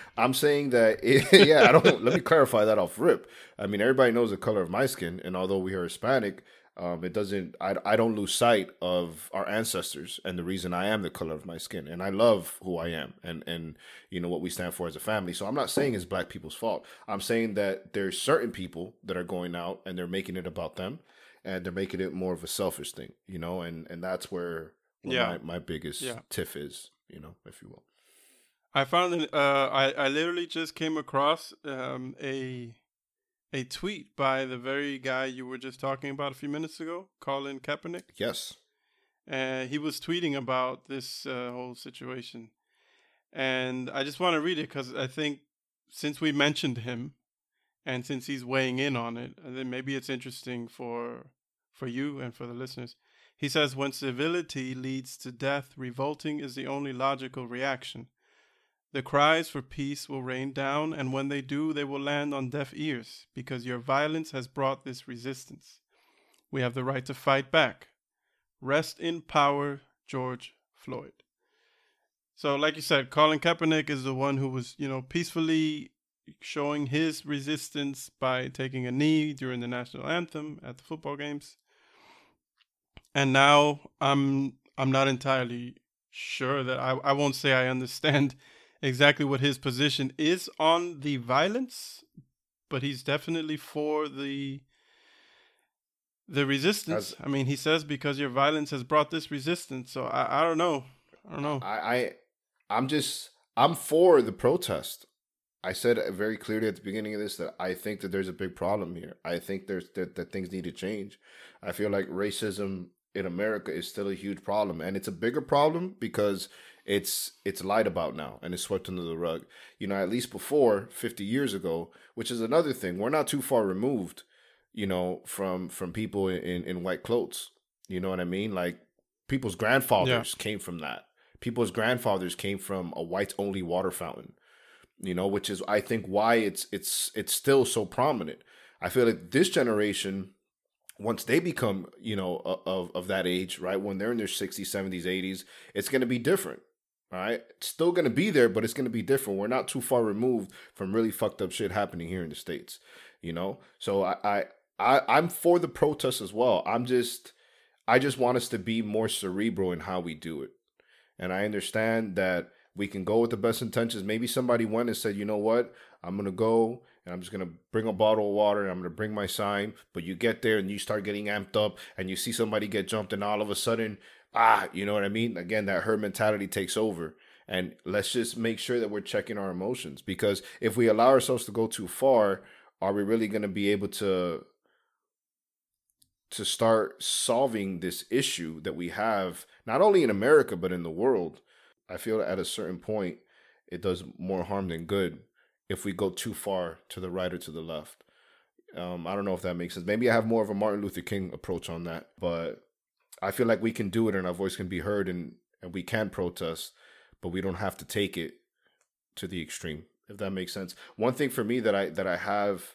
I'm saying that, it, yeah, I don't. let me clarify that off rip. I mean, everybody knows the color of my skin, and although we are Hispanic, um, it doesn't. I, I don't lose sight of our ancestors and the reason I am the color of my skin, and I love who I am, and and you know what we stand for as a family. So I'm not saying it's black people's fault. I'm saying that there's certain people that are going out and they're making it about them, and they're making it more of a selfish thing, you know, and and that's where, where Yeah. my, my biggest Yeah. tiff is, you know, if you will. I found it. Uh, I I literally just came across um, a a tweet by the very guy you were just talking about a few minutes ago, Colin Kaepernick. Yes. and he was tweeting about this uh, whole situation. And I just want to read it because I think since we mentioned him, and since he's weighing in on it, and then maybe it's interesting for for you and for the listeners. He says, "When civility leads to death, revolting is the only logical reaction. The cries for peace will rain down, and when they do, they will land on deaf ears, because your violence has brought this resistance. We have the right to fight back. Rest in power, George Floyd. So, like you said, Colin Kaepernick is the one who was, you know, peacefully showing his resistance by taking a knee during the national anthem at the football games. And now I'm I'm not entirely sure that I, I won't say I understand exactly what his position is on the violence, but he's definitely for the the resistance. As- I mean, he says because your violence has brought this resistance. So I, I don't know. I don't know. I, I I'm just I'm for the protest. I said very clearly at the beginning of this that I think that there's a big problem here. I think there's that, that things need to change. I feel like racism in America is still a huge problem and it's a bigger problem because it's it's lied about now and it's swept under the rug. You know, at least before 50 years ago, which is another thing. We're not too far removed, you know, from from people in in white clothes. You know what I mean? Like people's grandfathers came from that. People's grandfathers came from a white only water fountain. You know, which is I think why it's it's it's still so prominent. I feel like this generation once they become, you know, of of that age, right? When they're in their 60s, 70s, 80s, it's going to be different. Right? It's still going to be there, but it's going to be different. We're not too far removed from really fucked up shit happening here in the states, you know? So I I, I I'm for the protest as well. I'm just I just want us to be more cerebral in how we do it. And I understand that we can go with the best intentions. Maybe somebody went and said, you know what? I'm going to go and I'm just going to bring a bottle of water and I'm going to bring my sign. But you get there and you start getting amped up and you see somebody get jumped and all of a sudden, ah, you know what I mean? Again, that herd mentality takes over. And let's just make sure that we're checking our emotions because if we allow ourselves to go too far, are we really going to be able to to start solving this issue that we have not only in America but in the world, I feel that at a certain point it does more harm than good if we go too far to the right or to the left. Um, I don't know if that makes sense. Maybe I have more of a Martin Luther King approach on that, but I feel like we can do it and our voice can be heard and, and we can protest, but we don't have to take it to the extreme, if that makes sense. One thing for me that I that I have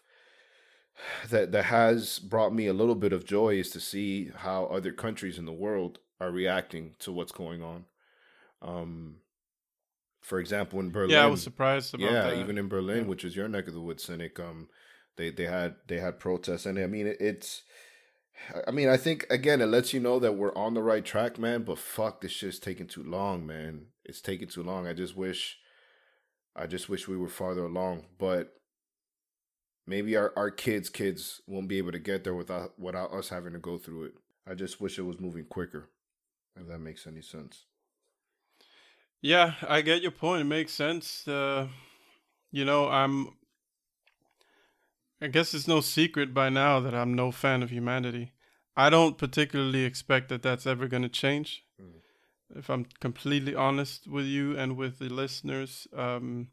that that has brought me a little bit of joy is to see how other countries in the world are reacting to what's going on. Um, for example, in Berlin, yeah, I was surprised about yeah, that. even in Berlin, Yeah. which is your neck of the woods, Cynic. Um, they they had they had protests, and I mean it, it's. I mean, I think again, it lets you know that we're on the right track, man. But fuck, this shit's taking too long, man. It's taking too long. I just wish, I just wish we were farther along. But maybe our our kids' kids won't be able to get there without without us having to go through it. I just wish it was moving quicker. If that makes any sense. Yeah, I get your point. It makes sense. Uh, you know, I'm. I guess it's no secret by now that I'm no fan of humanity. I don't particularly expect that that's ever going to change. Mm. If I'm completely honest with you and with the listeners, um,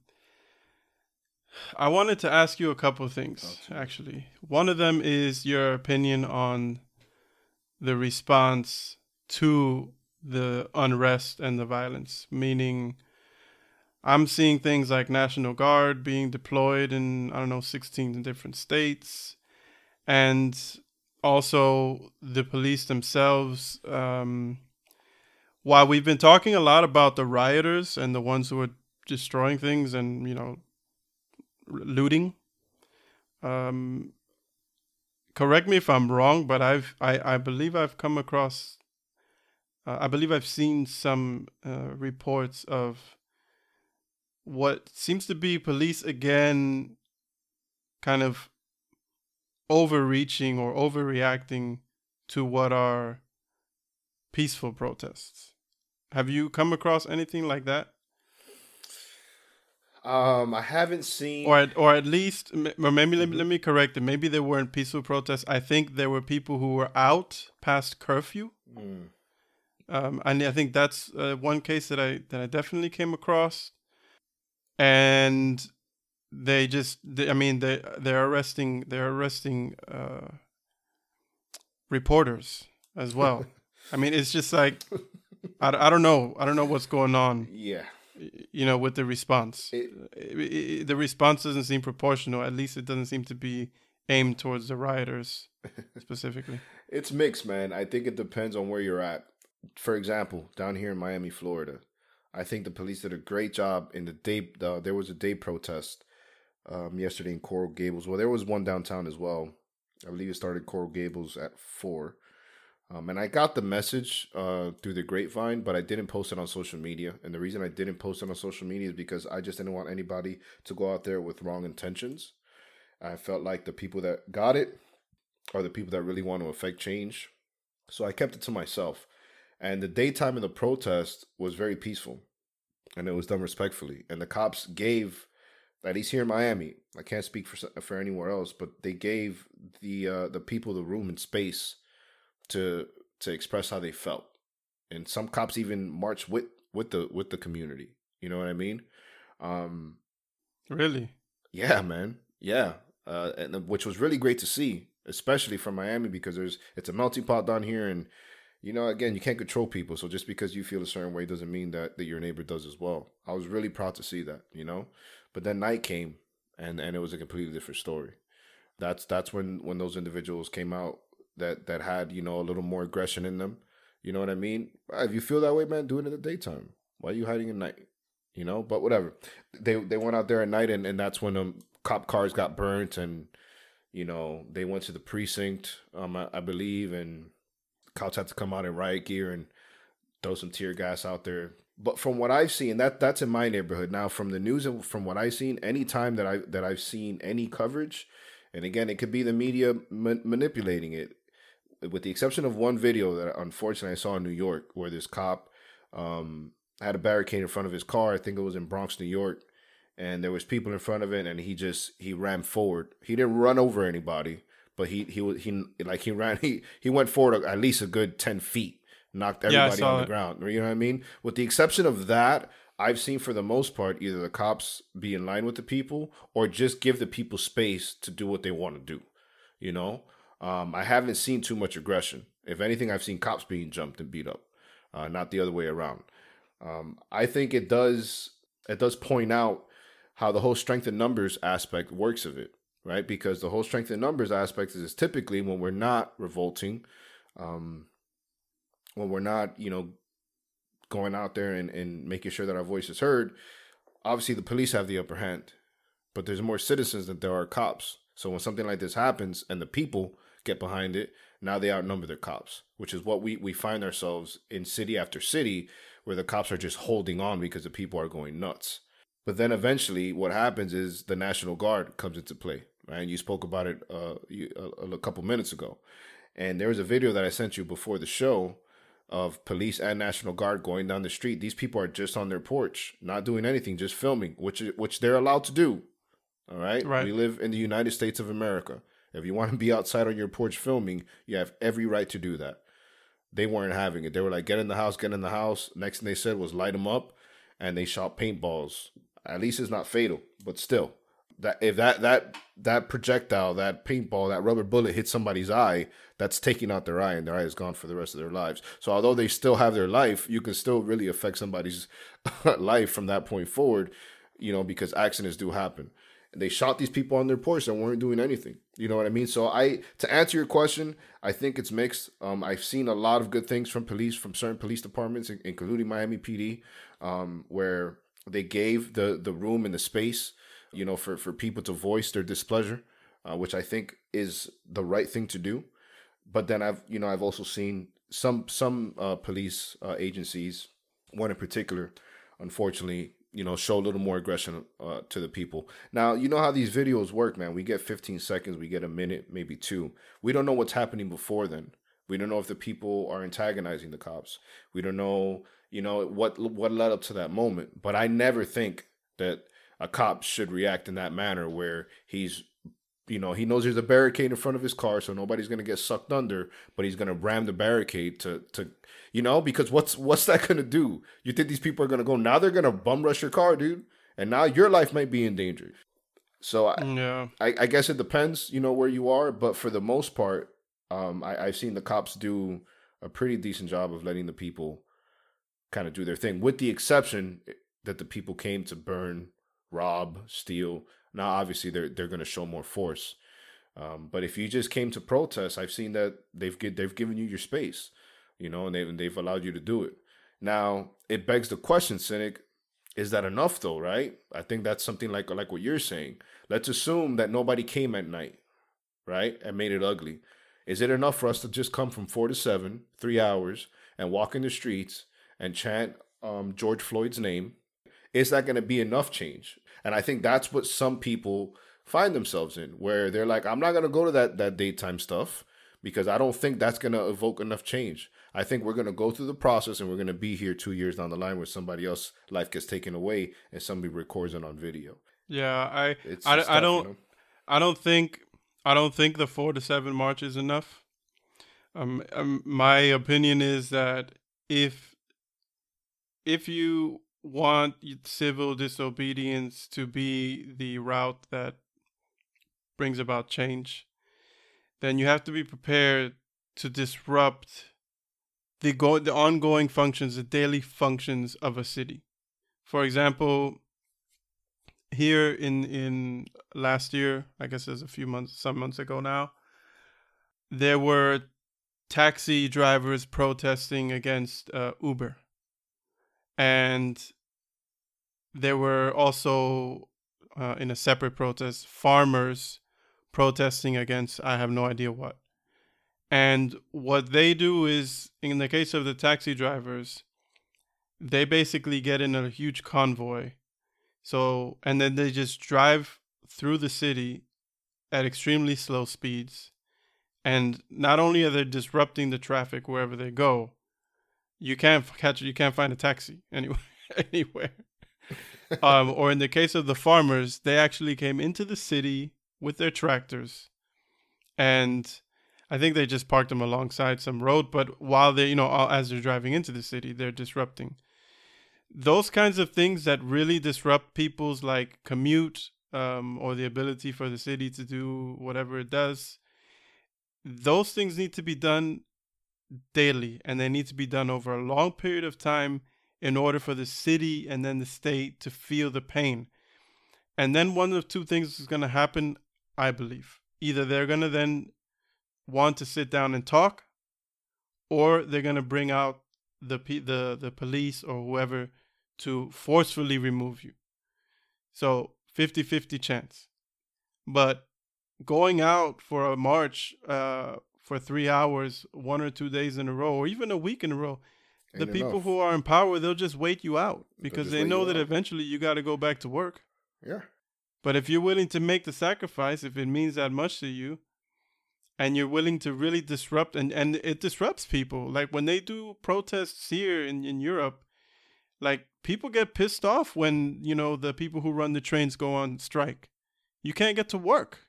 I wanted to ask you a couple of things, actually. One of them is your opinion on the response to the unrest and the violence, meaning I'm seeing things like National Guard being deployed in, I don't know, 16 different states. And also the police themselves. Um, while we've been talking a lot about the rioters and the ones who are destroying things and you know looting, um, correct me if I'm wrong, but I've I, I believe I've come across. Uh, I believe I've seen some uh, reports of what seems to be police again, kind of overreaching or overreacting to what are peaceful protests. Have you come across anything like that? Um, I haven't seen, or at, or at least, or maybe let, me, let me correct it. Maybe they weren't peaceful protests. I think there were people who were out past curfew. Mm. Um, and I think that's uh, one case that I that I definitely came across, and they just, they, I mean, they they're arresting they're arresting uh, reporters as well. I mean, it's just like I, I don't know I don't know what's going on. Yeah, you know, with the response. It, it, it, the response doesn't seem proportional. At least it doesn't seem to be aimed towards the rioters specifically. it's mixed, man. I think it depends on where you're at. For example, down here in Miami, Florida, I think the police did a great job in the day. There was a day protest um, yesterday in Coral Gables. Well, there was one downtown as well. I believe it started Coral Gables at four. Um, and I got the message uh, through the grapevine, but I didn't post it on social media. And the reason I didn't post it on social media is because I just didn't want anybody to go out there with wrong intentions. I felt like the people that got it are the people that really want to affect change. So I kept it to myself. And the daytime of the protest was very peaceful and it was done respectfully. And the cops gave, at least here in Miami, I can't speak for for anywhere else, but they gave the uh, the people the room and space to to express how they felt. And some cops even marched with with the with the community. You know what I mean? Um Really? Yeah, man. Yeah. Uh, and which was really great to see, especially from Miami because there's it's a melting pot down here and you know, again, you can't control people. So just because you feel a certain way doesn't mean that, that your neighbor does as well. I was really proud to see that, you know. But then night came and, and it was a completely different story. That's that's when, when those individuals came out that that had you know a little more aggression in them. You know what I mean? If you feel that way, man, do it in the daytime. Why are you hiding at night? You know, but whatever. They they went out there at night, and, and that's when um cop cars got burnt, and you know they went to the precinct, um I, I believe, and cops had to come out in riot gear and throw some tear gas out there. But from what I've seen, that that's in my neighborhood. Now, from the news and from what I've seen, any time that I that I've seen any coverage, and again, it could be the media ma- manipulating it with the exception of one video that unfortunately I saw in New York, where this cop um, had a barricade in front of his car. I think it was in Bronx, New York, and there was people in front of it, and he just he ran forward. He didn't run over anybody, but he he was he like he ran he he went forward at least a good ten feet, knocked everybody yeah, on the it. ground. You know what I mean? With the exception of that. I've seen for the most part either the cops be in line with the people or just give the people space to do what they want to do. You know, um, I haven't seen too much aggression. If anything, I've seen cops being jumped and beat up, uh, not the other way around. Um, I think it does it does point out how the whole strength in numbers aspect works of it, right? Because the whole strength in numbers aspect is, typically when we're not revolting, um, when we're not, you know, going out there and, and making sure that our voice is heard. Obviously, the police have the upper hand, but there's more citizens than there are cops. So when something like this happens and the people get behind it. Now they outnumber the cops, which is what we, we find ourselves in city after city where the cops are just holding on because the people are going nuts. But then eventually, what happens is the National Guard comes into play, right? And you spoke about it uh, a, a couple minutes ago. And there was a video that I sent you before the show of police and National Guard going down the street. These people are just on their porch, not doing anything, just filming, which which they're allowed to do. All right? right. We live in the United States of America. If you want to be outside on your porch filming, you have every right to do that. They weren't having it. They were like, get in the house, get in the house. Next thing they said was light them up, and they shot paintballs. At least it's not fatal, but still, that if that that that projectile, that paintball, that rubber bullet hits somebody's eye, that's taking out their eye, and their eye is gone for the rest of their lives. So although they still have their life, you can still really affect somebody's life from that point forward, you know, because accidents do happen. And they shot these people on their porch and weren't doing anything. You know what I mean? So I to answer your question, I think it's mixed. Um, I've seen a lot of good things from police, from certain police departments, including Miami PD, um, where they gave the the room and the space, you know, for for people to voice their displeasure, uh, which I think is the right thing to do. But then I've you know I've also seen some some uh, police uh, agencies, one in particular, unfortunately, you know, show a little more aggression uh, to the people. Now, you know how these videos work, man. We get 15 seconds, we get a minute, maybe two. We don't know what's happening before then. We don't know if the people are antagonizing the cops. We don't know, you know, what what led up to that moment. But I never think that a cop should react in that manner where he's you know, he knows there's a barricade in front of his car, so nobody's gonna get sucked under, but he's gonna ram the barricade to to you know, because what's what's that gonna do? You think these people are gonna go now they're gonna bum rush your car, dude, and now your life might be in danger. So I, yeah. I, I guess it depends, you know, where you are, but for the most part, um, I, I've seen the cops do a pretty decent job of letting the people kind of do their thing, with the exception that the people came to burn, rob, steal. Now, obviously, they're they're going to show more force. Um, but if you just came to protest, I've seen that they've get, they've given you your space you know, and they've, they've allowed you to do it. Now, it begs the question, Cynic, is that enough though, right? I think that's something like like what you're saying. Let's assume that nobody came at night, right? And made it ugly. Is it enough for us to just come from four to seven, three hours, and walk in the streets and chant um, George Floyd's name? Is that going to be enough change? And I think that's what some people find themselves in, where they're like, I'm not going to go to that that daytime stuff because I don't think that's going to evoke enough change. I think we're going to go through the process and we're going to be here two years down the line where somebody else life gets taken away and somebody records it on video. Yeah, I I, I don't you know? I don't think I don't think the four to seven march is enough. Um, um, my opinion is that if if you want civil disobedience to be the route that brings about change, then you have to be prepared to disrupt the go the ongoing functions, the daily functions of a city. For example, here in in last year, I guess it was a few months, some months ago now, there were taxi drivers protesting against uh, Uber, and there were also uh, in a separate protest farmers protesting against I have no idea what. And what they do is, in the case of the taxi drivers, they basically get in a huge convoy. So, and then they just drive through the city at extremely slow speeds. And not only are they disrupting the traffic wherever they go, you can't catch you can't find a taxi anywhere anywhere. um, or in the case of the farmers, they actually came into the city with their tractors and I think they just parked them alongside some road, but while they, you know, as they're driving into the city, they're disrupting. Those kinds of things that really disrupt people's like commute um, or the ability for the city to do whatever it does. Those things need to be done daily, and they need to be done over a long period of time in order for the city and then the state to feel the pain. And then one of two things is going to happen I believe. Either they're going to then want to sit down and talk or they're going to bring out the the the police or whoever to forcefully remove you. So 50-50 chance. But going out for a march uh, for 3 hours, one or two days in a row or even a week in a row, Ain't the people enough. who are in power, they'll just wait you out because they know that out. eventually you got to go back to work. Yeah. But if you're willing to make the sacrifice, if it means that much to you, and you're willing to really disrupt, and, and it disrupts people. Like when they do protests here in, in Europe, like people get pissed off when, you know, the people who run the trains go on strike. You can't get to work,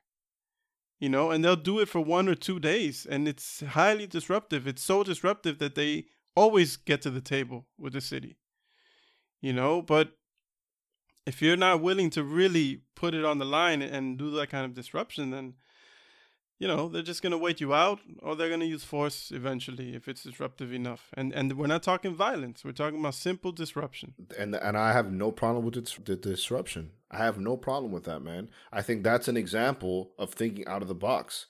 you know, and they'll do it for one or two days. And it's highly disruptive. It's so disruptive that they always get to the table with the city, you know, but if you're not willing to really put it on the line and do that kind of disruption, then you know, they're just gonna wait you out, or they're gonna use force eventually if it's disruptive enough. And and we're not talking violence; we're talking about simple disruption. and and I have no problem with the, the disruption. I have no problem with that, man. I think that's an example of thinking out of the box,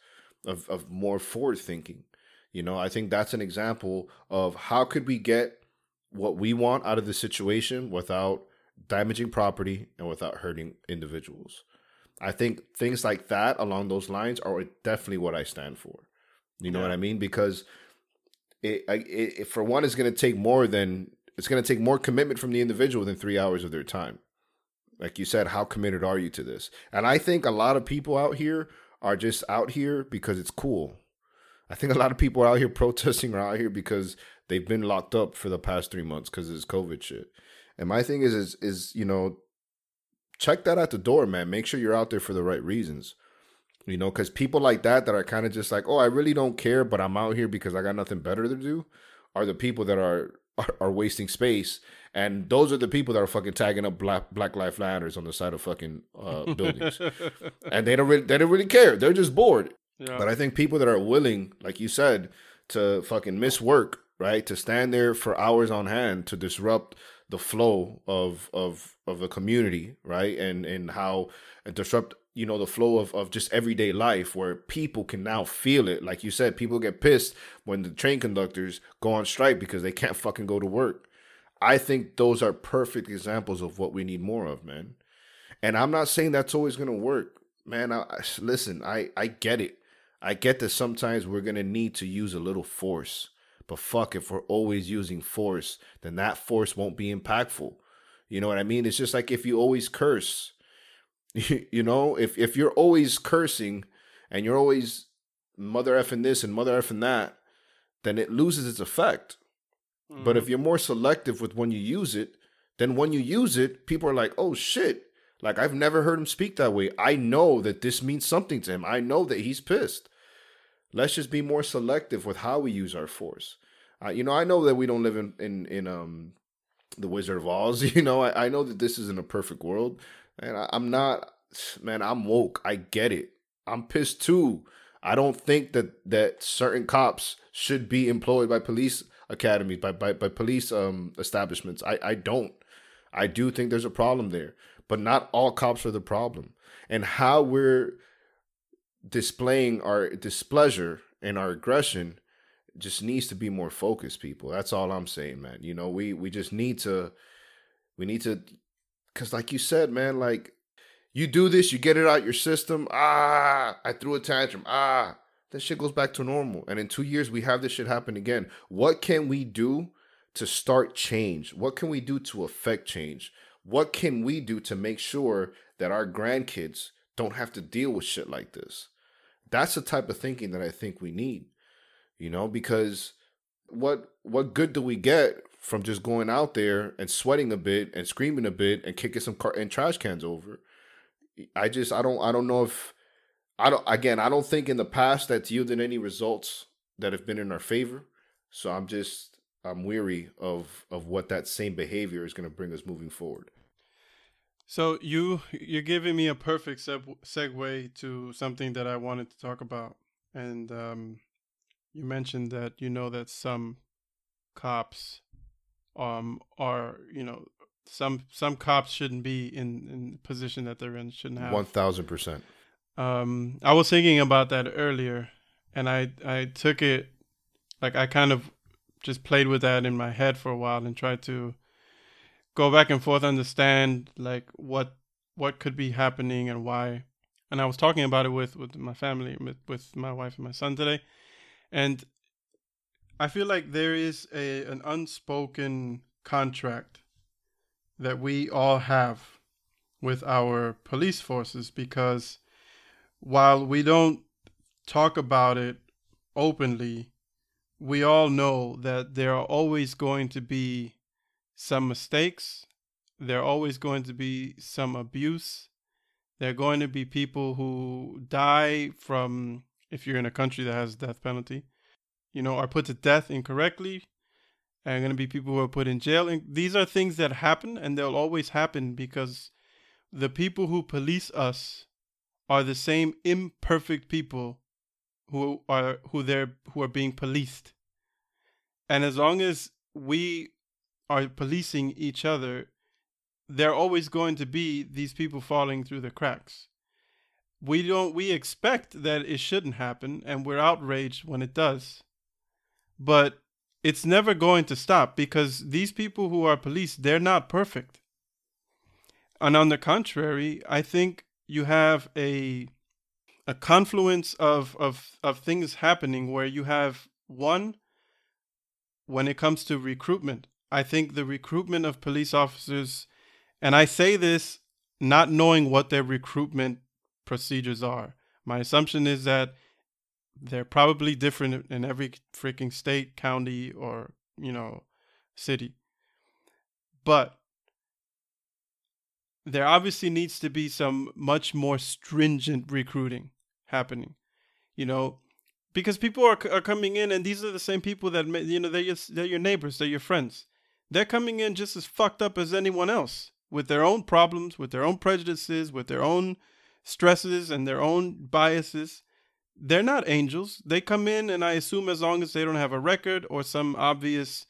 of of more forward thinking. You know, I think that's an example of how could we get what we want out of the situation without damaging property and without hurting individuals. I think things like that along those lines are definitely what I stand for. You know Yeah. what I mean? Because it, it, it for one is going to take more than it's going to take more commitment from the individual than three hours of their time. Like you said, how committed are you to this? And I think a lot of people out here are just out here because it's cool. I think a lot of people are out here protesting are out here because they've been locked up for the past three months because of this COVID shit. And my thing is, is, is you know, check that at the door, man. Make sure you're out there for the right reasons. You know, because people like that that are kind of just like, oh, I really don't care, but I'm out here because I got nothing better to do, are the people that are are, are wasting space, and those are the people that are fucking tagging up Black Black Lives Matters on the side of fucking uh, buildings, and they don't really they don't really care. They're just bored. yeah. But I think people that are willing, like you said, to fucking miss work, right? To stand there for hours on hand to disrupt the flow of of of the community, right? And and how disrupt, you know, the flow of, of just everyday life where people can now feel it. Like you said, people get pissed when the train conductors go on strike because they can't fucking go to work. I think those are perfect examples of what we need more of, man. And I'm not saying that's always gonna work, man. I, listen, I I get it. I get that sometimes we're gonna need to use a little force, but fuck, if we're always using force, then that force won't be impactful. You know what I mean? It's just like if you always curse, you know, if if you're always cursing and you're always mother effing this and mother effing that, then it loses its effect. But if mm-hmm. you're more selective with when you use it, then when you use it, people are like, oh shit. Like I've never heard him speak that way. I know that this means something to him. I know that he's pissed. Let's just be more selective with how we use our force. Uh, you know, I know that we don't live in in, in um the Wizard of Oz. You know, I, I know that this isn't a perfect world, and I, I'm not. Man, I'm woke. I get it. I'm pissed too. I don't think that that certain cops should be employed by police academies, by by, by police um establishments. I I don't. I do think there's a problem there, but not all cops are the problem. And how we're displaying our displeasure and our aggression just needs to be more focused people. That's all i'm saying man. You know we we just need to we need to because like you said man like you do this you get it out your system ah i threw a tantrum ah that shit goes back to normal. And in two years we have this shit happen again. What can we do to start change? What can we do to affect change? What can we do to make sure that our grandkids don't have to deal with shit like this that's the type of thinking that i think we need you know because what what good do we get from just going out there and sweating a bit and screaming a bit and kicking some car and trash cans over? I just i don't i don't know if i don't again i don't think in the past that's yielded any results that have been in our favor. So i'm just i'm weary of of what that same behavior is going to bring us moving forward So you you're giving me a perfect seg- segue to something that I wanted to talk about, and um, you mentioned that you know that some cops um are you know some some cops shouldn't be in in the position that they're in shouldn't have. 1000% um i was thinking about that earlier and i i took it like i kind of just played with that in my head for a while and tried to go back and forth understand like what what could be happening and why. And i was talking about it with with my family with, with my wife and my son today. And i feel like there is a an unspoken contract that we all have with our police forces because while we don't talk about it openly, we all know that there are always going to be some mistakes. There are always going to be some abuse. There are going to be people who die from, if you're in a country that has death penalty, you know, are put to death incorrectly. And going to be people who are put in jail. And these are things that happen and they'll always happen because the people who police us are the same imperfect people who are who they're who are being policed. And as long as we are policing each other, there are always going to be these people falling through the cracks. We don't we expect that it shouldn't happen and we're outraged when it does. But it's never going to stop because these people who are policed, they're not perfect. And on the contrary, I think you have a a confluence of, of, of things happening where you have one when it comes to recruitment. I think the recruitment of police officers, and I say this not knowing what their recruitment procedures are. My assumption is that they're probably different in every freaking state, county, or, you know, city. But there obviously needs to be some much more stringent recruiting happening. You know, because people are, are coming in and these are the same people that you know they're your, they're your neighbors, they're your friends. They're coming in just as fucked up as anyone else with their own problems, with their own prejudices, with their own stresses and their own biases. They're not angels. They come in, and I assume as long as they don't have a record or some obvious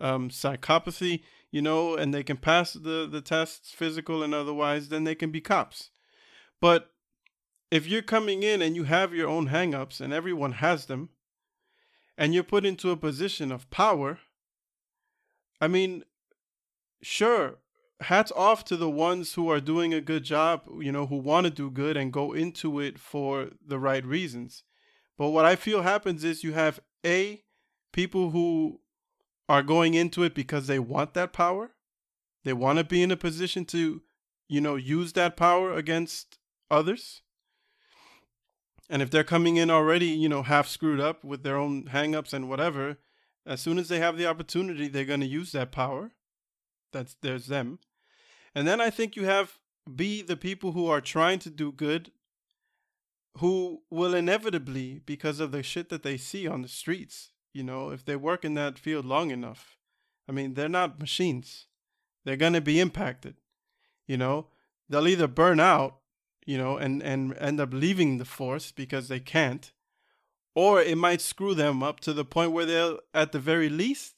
um, psychopathy, you know, and they can pass the the tests, physical and otherwise, then they can be cops. But if you're coming in and you have your own hangups and everyone has them, and you're put into a position of power, I mean, sure, hats off to the ones who are doing a good job, you know, who want to do good and go into it for the right reasons. But what I feel happens is you have A, people who are going into it because they want that power. They want to be in a position to, you know, use that power against others. And if they're coming in already, you know, half screwed up with their own hangups and whatever, as soon as they have the opportunity, they're going to use that power. That's there's them. And then I think you have be the people who are trying to do good who will inevitably because of the shit that they see on the streets, you know, if they work in that field long enough. I mean, they're not machines. They're going to be impacted. You know, they'll either burn out you know, and and end up leaving the force because they can't, or it might screw them up to the point where they'll, at the very least,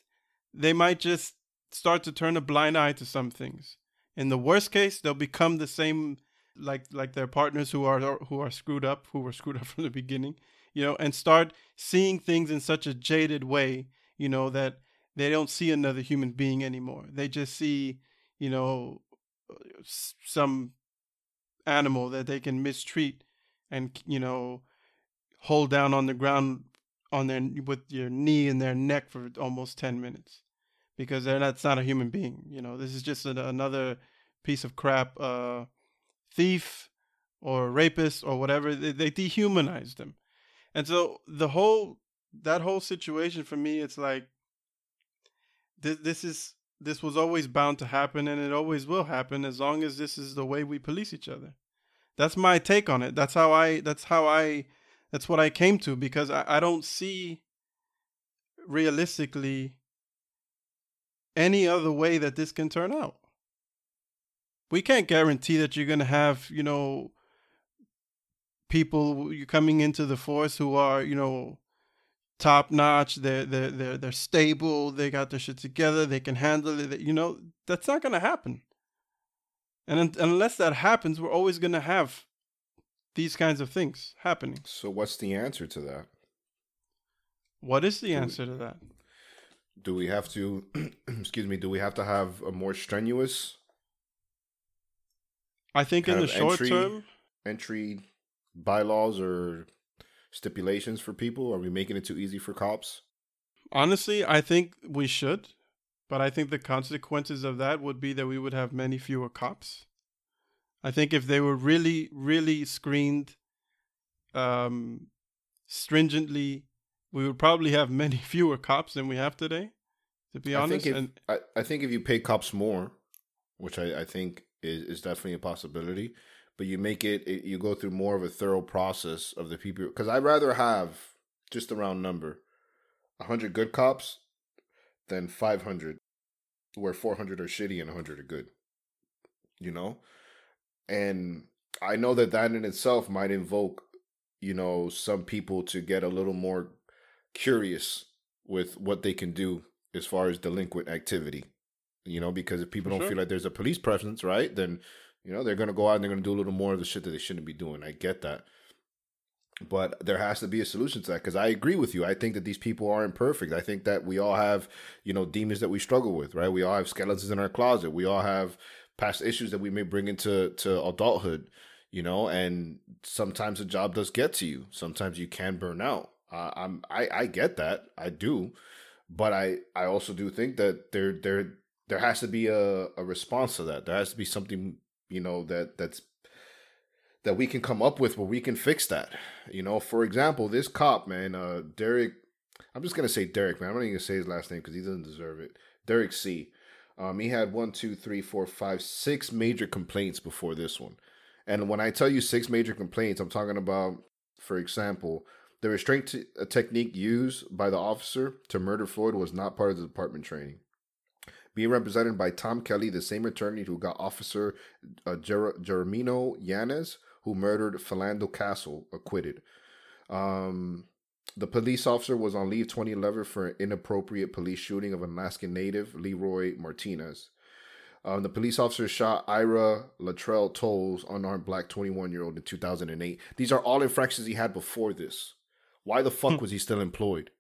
they might just start to turn a blind eye to some things. In the worst case, they'll become the same like like their partners who are who are screwed up, who were screwed up from the beginning, you know, and start seeing things in such a jaded way, you know, that they don't see another human being anymore. They just see, you know, some animal that they can mistreat and you know hold down on the ground on their with your knee in their neck for almost 10 minutes because they're that's not a human being you know this is just another piece of crap uh thief or rapist or whatever they, they dehumanize them and so the whole that whole situation for me it's like this this is this was always bound to happen and it always will happen as long as this is the way we police each other. That's my take on it. That's how I that's how I that's what I came to because I, I don't see realistically any other way that this can turn out. We can't guarantee that you're gonna have, you know, people coming into the force who are, you know, top notch. They're they're they're they're stable. They got their shit together. They can handle it. You know that's not gonna happen. And un- unless that happens, we're always gonna have these kinds of things happening. So what's the answer to that? What is the do answer we, to that? Do we have to? excuse me. Do we have to have a more strenuous? I think in the short entry, term, entry bylaws or stipulations for people? Are we making it too easy for cops? Honestly, I think we should, but I think the consequences of that would be that we would have many fewer cops. I think if they were really, really screened um, stringently, we would probably have many fewer cops than we have today. To be honest, I think if, and, I, I think if you pay cops more, which I, I think is, is definitely a possibility, but you make it, it you go through more of a thorough process of the people because I'd rather have just a round number, hundred good cops, than five hundred, where four hundred are shitty and hundred are good. You know, and I know that that in itself might invoke, you know some people to get a little more curious with what they can do as far as delinquent activity. You know, because if people For don't sure. feel like there's a police presence, right, then you know they're gonna go out and they're gonna do a little more of the shit that they shouldn't be doing. I get that, but there has to be a solution to that because I agree with you. I think that these people aren't perfect. I think that we all have you know demons that we struggle with, right? We all have skeletons in our closet. We all have past issues that we may bring into to adulthood, you know, and sometimes the job does get to you. Sometimes you can burn out. Uh, I'm I I get that. I do. But I I also do think that there there there has to be a, a response to that. There has to be something, you know, that that's that we can come up with where we can fix that. You know, for example, this cop, man, uh Derek I'm just gonna say Derek, man. I'm not even gonna say his last name because he doesn't deserve it. Derek C. Um, he had one, two, three, four, five, six major complaints before this one. And when I tell you six major complaints, I'm talking about, for example, the restraint uh, technique used by the officer to murder Floyd was not part of the department training. Being represented by Tom Kelly, the same attorney who got Officer uh, Jer- Jeronimo Yanez, who murdered Philando Castile, acquitted. Um, the police officer was on leave 2011 for an inappropriate police shooting of an Alaskan native, Leroy Martinez. Um, the police officer shot Ira Latrell Toles, unarmed black 21 year old, in 2008. These are all infractions he had before this. Why the fuck was he still employed?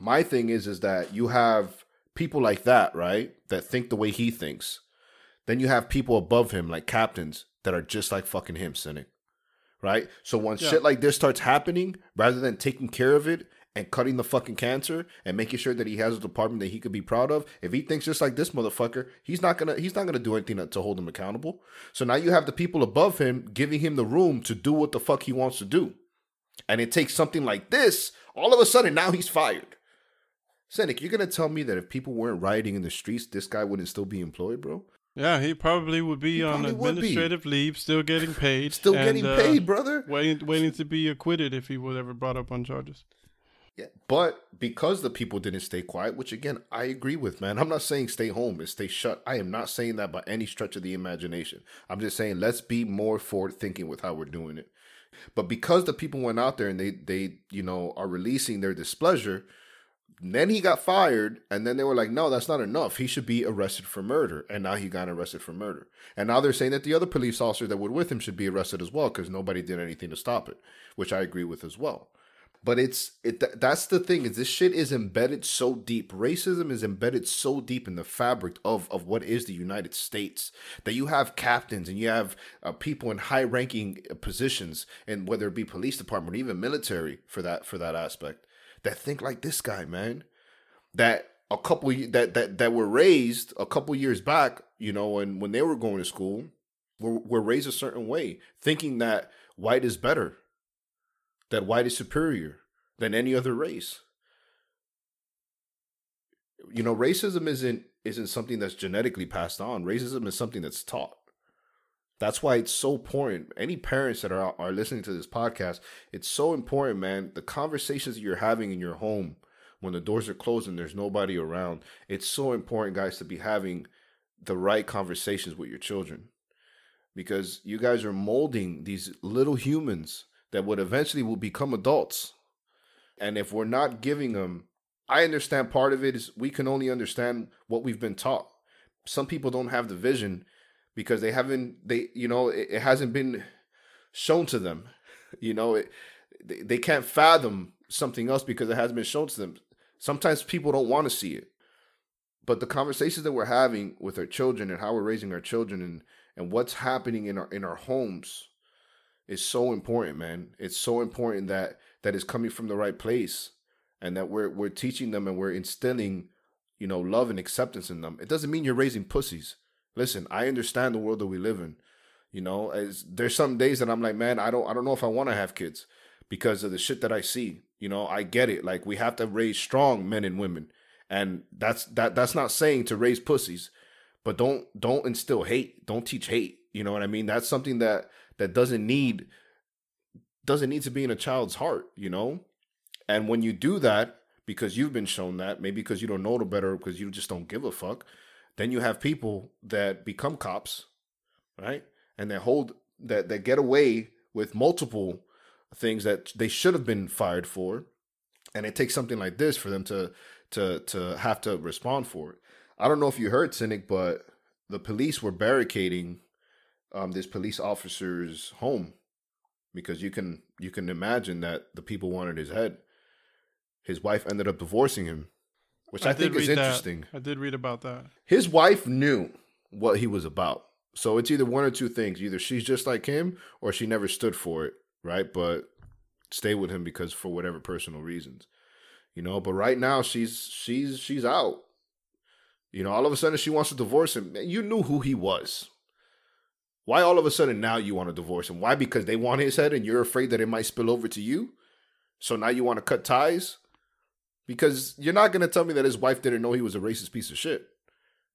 My thing is, is that you have people like that, right? That think the way he thinks. Then you have people above him, like captains, that are just like fucking him, cynic. Right? So when Yeah. shit like this starts happening, rather than taking care of it and cutting the fucking cancer and making sure that he has a department that he could be proud of, if he thinks just like this motherfucker, he's not gonna he's not gonna do anything to, to hold him accountable. So now you have the people above him giving him the room to do what the fuck he wants to do. And it takes something like this, all of a sudden now he's fired. Cynic, you're gonna tell me that if people weren't rioting in the streets, this guy wouldn't still be employed, bro? Yeah, he probably would be He on would be. administrative leave, still getting paid, Still and, getting uh, paid, brother. waiting, waiting to be acquitted if he was ever brought up on charges. Yeah, but because the people didn't stay quiet, which again I agree with, man. I'm not saying stay home and stay shut. I am not saying that by any stretch of the imagination. I'm just saying let's be more forward thinking with how we're doing it. But because the people went out there and they they you know are releasing their displeasure, then he got fired, and then they were like, no, that's not enough. He should be arrested for murder, and now he got arrested for murder. And now they're saying that the other police officers that were with him should be arrested as well because nobody did anything to stop it, which I agree with as well. But it's it th- that's the thing is this shit is embedded so deep. Racism is embedded so deep in the fabric of of what is the United States that you have captains and you have uh, people in high ranking positions and whether it be police department or even military for that for that aspect that think like this guy, man. That a couple that that that were raised a couple years back, you know, and when they were going to school, were were raised a certain way, thinking that white is better, that white is superior than any other race. You know, racism isn't isn't something that's genetically passed on. Racism is something that's taught. That's why it's so important. Any parents that are are listening to this podcast, it's so important, man. The conversations that you're having in your home when the doors are closed and there's nobody around, it's so important, guys, to be having the right conversations with your children. Because you guys are molding these little humans that would eventually will become adults. And if we're not giving them, I understand part of it is we can only understand what we've been taught. Some people don't have the vision because they haven't they you know it, it hasn't been shown to them. You know it they, they can't fathom something else because it hasn't been shown to them. Sometimes people don't want to see it. But the conversations that we're having with our children and how we're raising our children and and what's happening in our in our homes is so important man. It's so important that that is coming from the right place and that we're we're teaching them and we're instilling you know love and acceptance in them. It doesn't mean you're raising pussies listen, I understand the world that we live in. You know, as there's some days that I'm like, man, I don't I don't know if I want to have kids because of the shit that I see. You know, I get it. Like we have to raise strong men and women. And that's that that's not saying to raise pussies, but don't don't instill hate. Don't teach hate. You know what I mean? That's something that that doesn't need doesn't need to be in a child's heart, you know? And when you do that because you've been shown that, maybe because you don't know the better because you just don't give a fuck, then you have people that become cops, right? And that hold that that get away with multiple things that they should have been fired for, and it takes something like this for them to to to have to respond for it. I don't know if you heard Cynic, but the police were barricading um, this police officer's home because you can you can imagine that the people wanted his head. His wife ended up divorcing him, which I, I think is interesting. That. I did read about that. His wife knew what he was about. So it's either one or two things. Either she's just like him or she never stood for it, right? But stay with him because for whatever personal reasons. You know, but right now she's she's she's out. You know, all of a sudden she wants to divorce him. You knew who he was. Why all of a sudden now you want to divorce him? Why? Because they want his head and you're afraid that it might spill over to you? So now you want to cut ties? Because you're not going to tell me that his wife didn't know he was a racist piece of shit.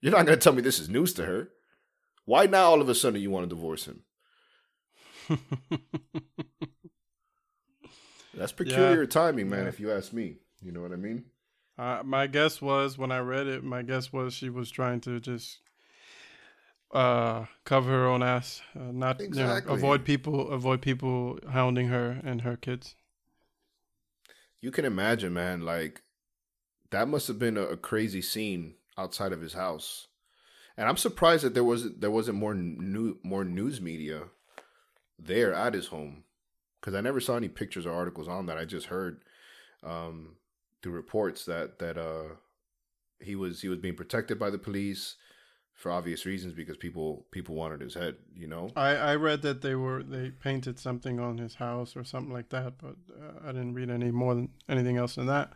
You're not going to tell me this is news to her. Why now all of a sudden you want to divorce him? That's peculiar yeah. timing, man, yeah. if you ask me. You know what I mean? Uh, my guess was when I read it, my guess was she was trying to just uh, cover her own ass, uh, not exactly. you know, avoid people, avoid people hounding her and her kids. You can imagine, man. Like that must have been a, a crazy scene outside of his house, and I'm surprised that there wasn't there wasn't more new more news media there at his home because I never saw any pictures or articles on that. I just heard um, through reports that that uh, he was he was being protected by the police for obvious reasons because people people wanted his head. You know, I I read that they were they painted something on his house or something like that, but uh, I didn't read any more than anything else than that.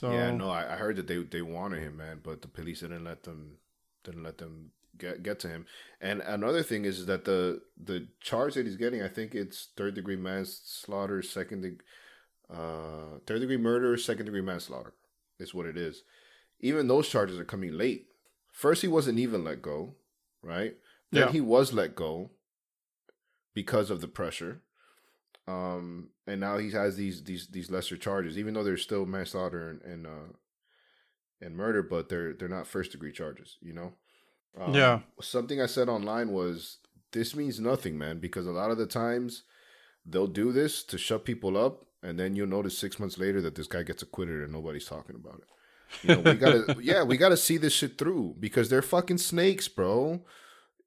So yeah, no, I, I heard that they they wanted him, man, but the police didn't let them didn't let them get get to him. And another thing is that the the charge that he's getting, I think it's third degree manslaughter, second degree, uh, third degree murder, second degree manslaughter, is what it is. Even those charges are coming late First, he wasn't even let go, right? Then yeah. he was let go because of the pressure. Um, and now he has these these these lesser charges, even though they're still manslaughter and and, uh, and murder, but they're they're not first degree charges. You know. Um, yeah. Something I said online was this means nothing, man, because a lot of the times they'll do this to shut people up, and then you'll notice six months later that this guy gets acquitted and nobody's talking about it. You know, we gotta yeah, we gotta see this shit through because they're fucking snakes, bro.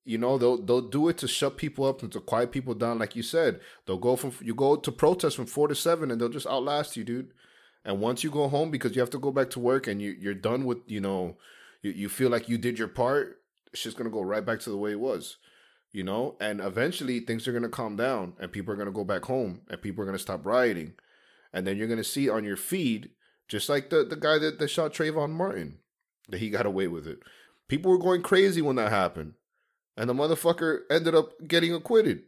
You know, they'll they'll do it to shut people up and to quiet people down, like you said. They'll go from you go to protest from four to seven and they'll just outlast you, dude. And once you go home because you have to go back to work and you you're done with, you know, you, you feel like you did your part, it's just gonna go right back to the way it was. You know, and eventually things are gonna calm down and people are gonna go back home and people are gonna stop rioting. And then you're gonna see on your feed just like the, the guy that, that shot Trayvon Martin, that he got away with it. People were going crazy when that happened. And the motherfucker ended up getting acquitted.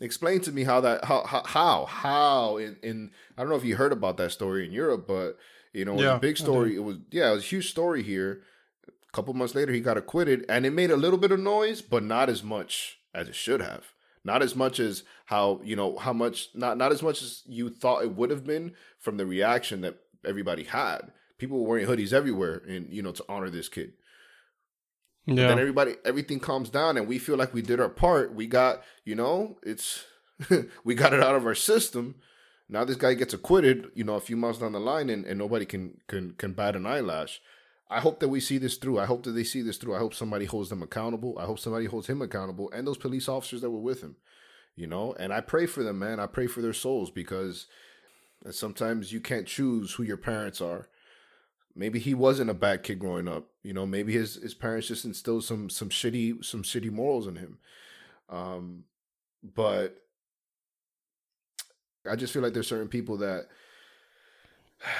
Explain to me how that how how how, how in, in I don't know if you heard about that story in Europe, but you know, it was yeah, a big story. It was yeah, it was a huge story here. A couple months later he got acquitted and it made a little bit of noise, but not as much as it should have not as much as how you know how much not not as much as you thought it would have been from the reaction that everybody had. People were wearing hoodies everywhere, and you know to honor this kid. Yeah. But then everybody, everything calms down, and we feel like we did our part. We got, you know, it's we got it out of our system. Now this guy gets acquitted, you know, a few months down the line, and, and nobody can can can bat an eyelash. I hope that we see this through. I hope that they see this through. I hope somebody holds them accountable. I hope somebody holds him accountable and those police officers that were with him, you know. And I pray for them, man. I pray for their souls because sometimes you can't choose who your parents are. Maybe he wasn't a bad kid growing up, you know. Maybe his his parents just instilled some some shitty some shitty morals in him. Um, but I just feel like there's certain people that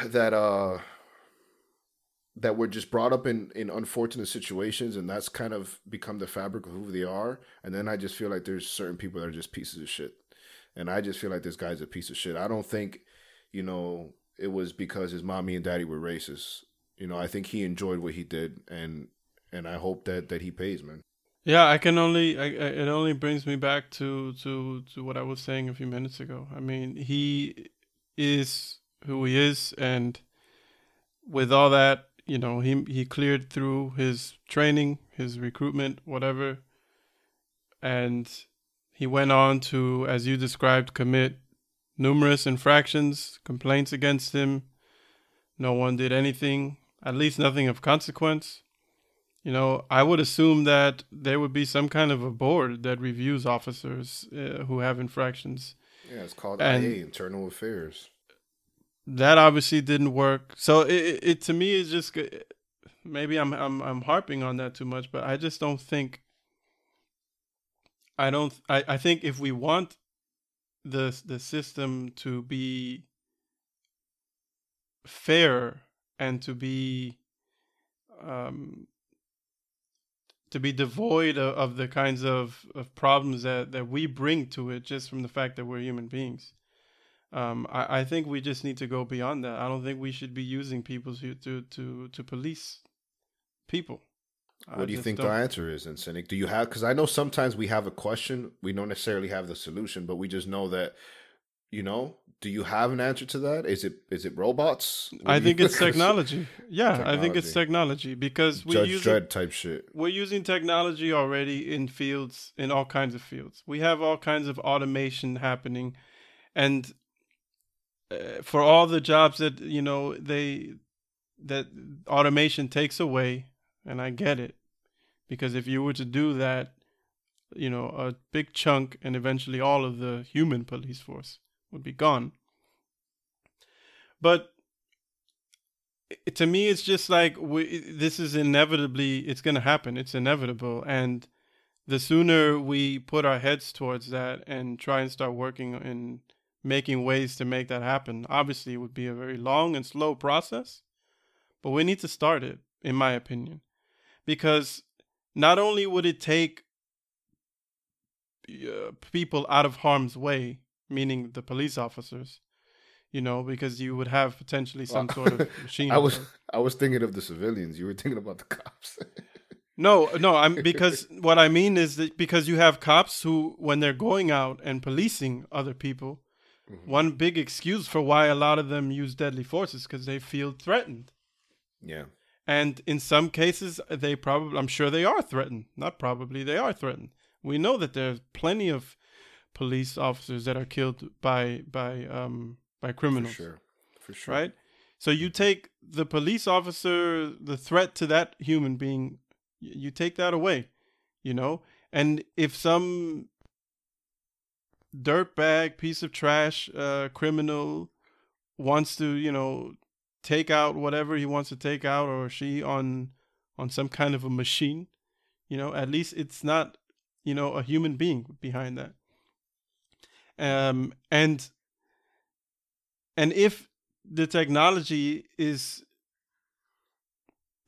that uh that were just brought up in in unfortunate situations and that's kind of become the fabric of who they are and then i just feel like there's certain people that are just pieces of shit and i just feel like this guy's a piece of shit i don't think you know it was because his mommy and daddy were racist. You know i think he enjoyed what he did and and i hope that that he pays man. Yeah i can only I, it only brings me back to to to what i was saying a few minutes ago. I mean he is who he is and with all that you know he he cleared through his training, his recruitment, whatever, and he went on to, as you described, commit numerous infractions, complaints against him. No one did anything, at least nothing of consequence. You know, I would assume that there would be some kind of a board that reviews officers uh, who have infractions. Yeah, it's called And- IA, Internal Affairs. That obviously didn't work. So it, it, it to me is just maybe I'm I'm I'm harping on that too much, but I just don't think. I don't. I, I think if we want the the system to be fair and to be um, to be devoid of, of the kinds of, of problems that, that we bring to it just from the fact that we're human beings. Um, I, I think we just need to go beyond that. I don't think we should be using people to to to, to police people. I What do you think don't- the answer is, and Cynic? Do you have? Because I know sometimes we have a question, we don't necessarily have the solution, but we just know that, you know. Do you have an answer to that? Is it is it robots? What I you- think it's technology. Yeah, I think it's technology because we Judge use Dredd type shit. we're using technology already in fields in all kinds of fields we have all kinds of automation happening and uh, for all the jobs that you know they that automation takes away and i get it. Because if you were to do that you know a big chunk and eventually all of the human police force would be gone. But to me it's just like we, this is inevitably it's going to happen. It's inevitable. And the sooner we put our heads towards that and try and start working in making ways to make that happen obviously it would be a very long and slow process. But we need to start it in my opinion because not only would it take uh, people out of harm's way meaning the police officers you know because you would have potentially some sort of machine I was I was thinking of the civilians. You were thinking about the cops. No, no, I'm because what I mean is that because you have cops who, when they're going out and policing other people, Mhm. one big excuse for why a lot of them use deadly force is because they feel threatened. yeah. And in some cases, they probably, I'm sure they are threatened. Not probably, they are threatened. We know that there's plenty of police officers that are killed by by um by criminals. For sure. For sure. right? So you take the police officer, the threat to that human being, you take that away, you know? And if some dirtbag piece of trash uh, criminal wants to, you know, take out whatever he wants to take out or she on on some kind of a machine, you know, at least it's not, you know, a human being behind that. Um and and if the technology is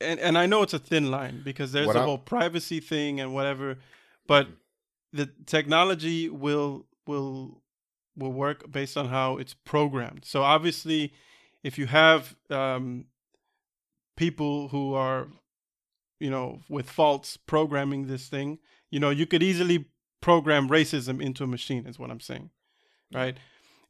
and and I know it's a thin line because there's What a I- whole privacy thing and whatever, but the technology will will will work based on how it's programmed. So obviously, if you have um, people who are, you know, with faults programming this thing, you know, you could easily program racism into a machine. Is what I'm saying, right?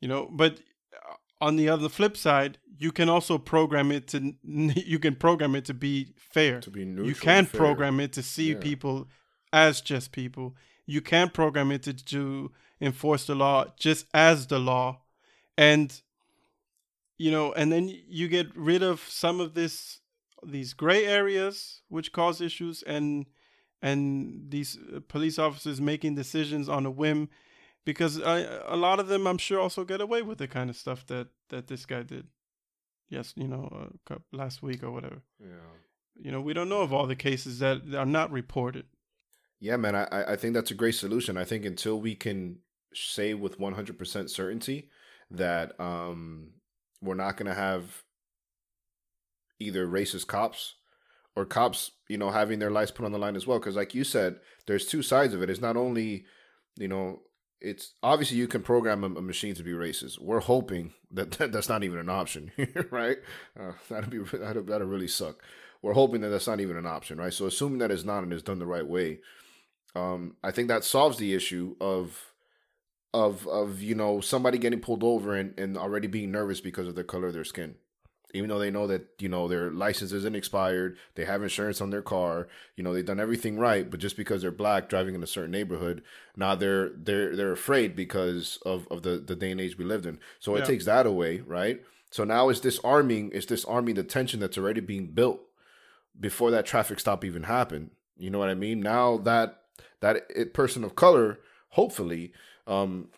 You know, but uh, on the other flip side, you can also program it to you can program it to be fair. To be neutral. You can fair. program it to see Yeah. people as just people. You can program it to, to enforce the law just as the law. And you know, and then you get rid of some of this these gray areas which cause issues and and these uh, police officers making decisions on a whim because I, a lot of them I'm sure also get away with the kind of stuff that that this guy did. Yes, you know, uh, last week or whatever. Yeah. You know, we don't know of all the cases that are not reported. Yeah, man, I, I- I think that's a great solution. I think until we can say with 100% certainty that um, we're not going to have either racist cops or cops, you know, having their lives put on the line as well. Because, like you said, there's two sides of it. It's not only, you know, it's obviously you can program a, a machine to be racist. We're hoping that, that that's not even an option, right? Uh, that'd be that'd, that'd really suck. We're hoping that that's not even an option, right? So, assuming that it's not and it's done the right way, um, I think that solves the issue of of of you know somebody getting pulled over and, and already being nervous because of the color of their skin. even though they know that you know their license isn't expired, they have insurance on their car, you know they've done everything right, but just because they're black driving in a certain neighborhood, now they're they're they're afraid because of of the the day and age we lived in. So it takes that away, right? So now it's disarming, it's disarming the tension that's already being built before that traffic stop even happened. You know what I mean? Now that that it, person of color, hopefully, um,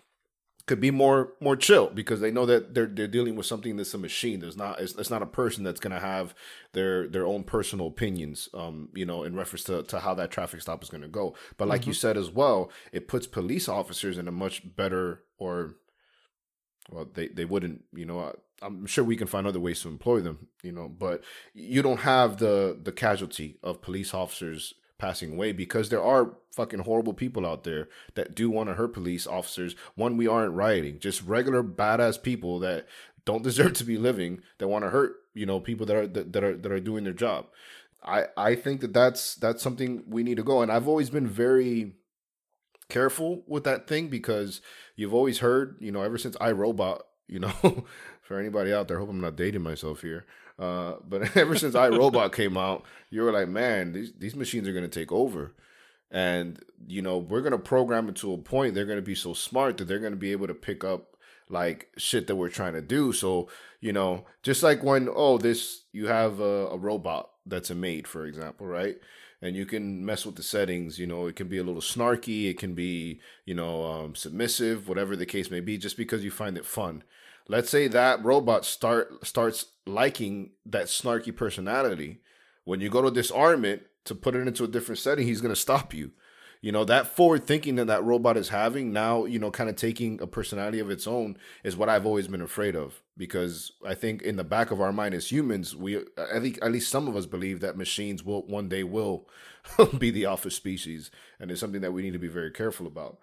could be more more chill because they know that they're they're dealing with something that's a machine. There's not it's, it's not a person that's gonna have their their own personal opinions. Um, you know, in reference to, to how that traffic stop is gonna go. But like you said as well, it puts police officers in a much better or well they, they wouldn't you know I, i'm sure we can find other ways to employ them you know but you don't have the the casualty of police officers passing away because there are fucking horrible people out there that do want to hurt police officers one we aren't rioting just regular badass people that don't deserve to be living that want to hurt you know people that are that, that are that are doing their job i i think that that's that's something we need to go and i've always been very careful with that thing because you've always heard, you know, ever since iRobot, you know, for anybody out there, I hope I'm not dating myself here. Uh, but ever since iRobot came out, you were like, man, these these machines are gonna take over. And, you know, we're gonna program it to a point they're gonna be so smart that they're gonna be able to pick up like shit that we're trying to do. So, you know, just like when, oh, this you have a, a robot that's a maid, for example, right? and you can mess with the settings. You know, it can be a little snarky, it can be, you know, um, submissive, whatever the case may be, just because you find it fun. Let's say that robot start starts liking that snarky personality. When you go to disarm it to put it into a different setting, he's gonna stop you. You know, that forward thinking that that robot is having now, you know, kind of taking a personality of its own is what I've always been afraid of because I think in the back of our mind as humans, we at least, at least some of us believe that machines will one day will be the alpha species and it's something that we need to be very careful about.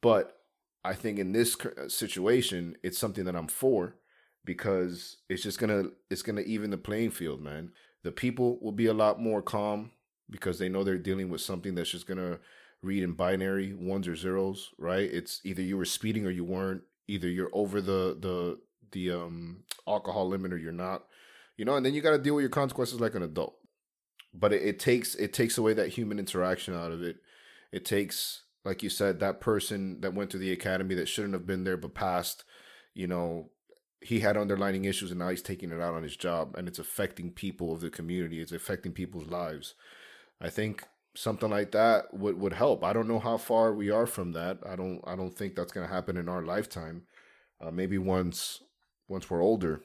But I think in this situation, it's something that I'm for because it's just gonna it's gonna even the playing field, man. The people will be a lot more calm because they know they're dealing with something that's just gonna read in binary ones or zeros, right? It's either you were speeding or you weren't. Either you're over the the the um alcohol limit or you're not. You know, and then you got to deal with your consequences like an adult. But it, it takes it takes away that human interaction out of it. It takes, like you said, that person that went to the academy that shouldn't have been there but passed. You know, he had underlining issues and now he's taking it out on his job and it's affecting people of the community. It's affecting people's lives. I think something like that would, would help. I don't know how far we are from that. I don't I don't think that's gonna happen in our lifetime. Uh, maybe once once we're older,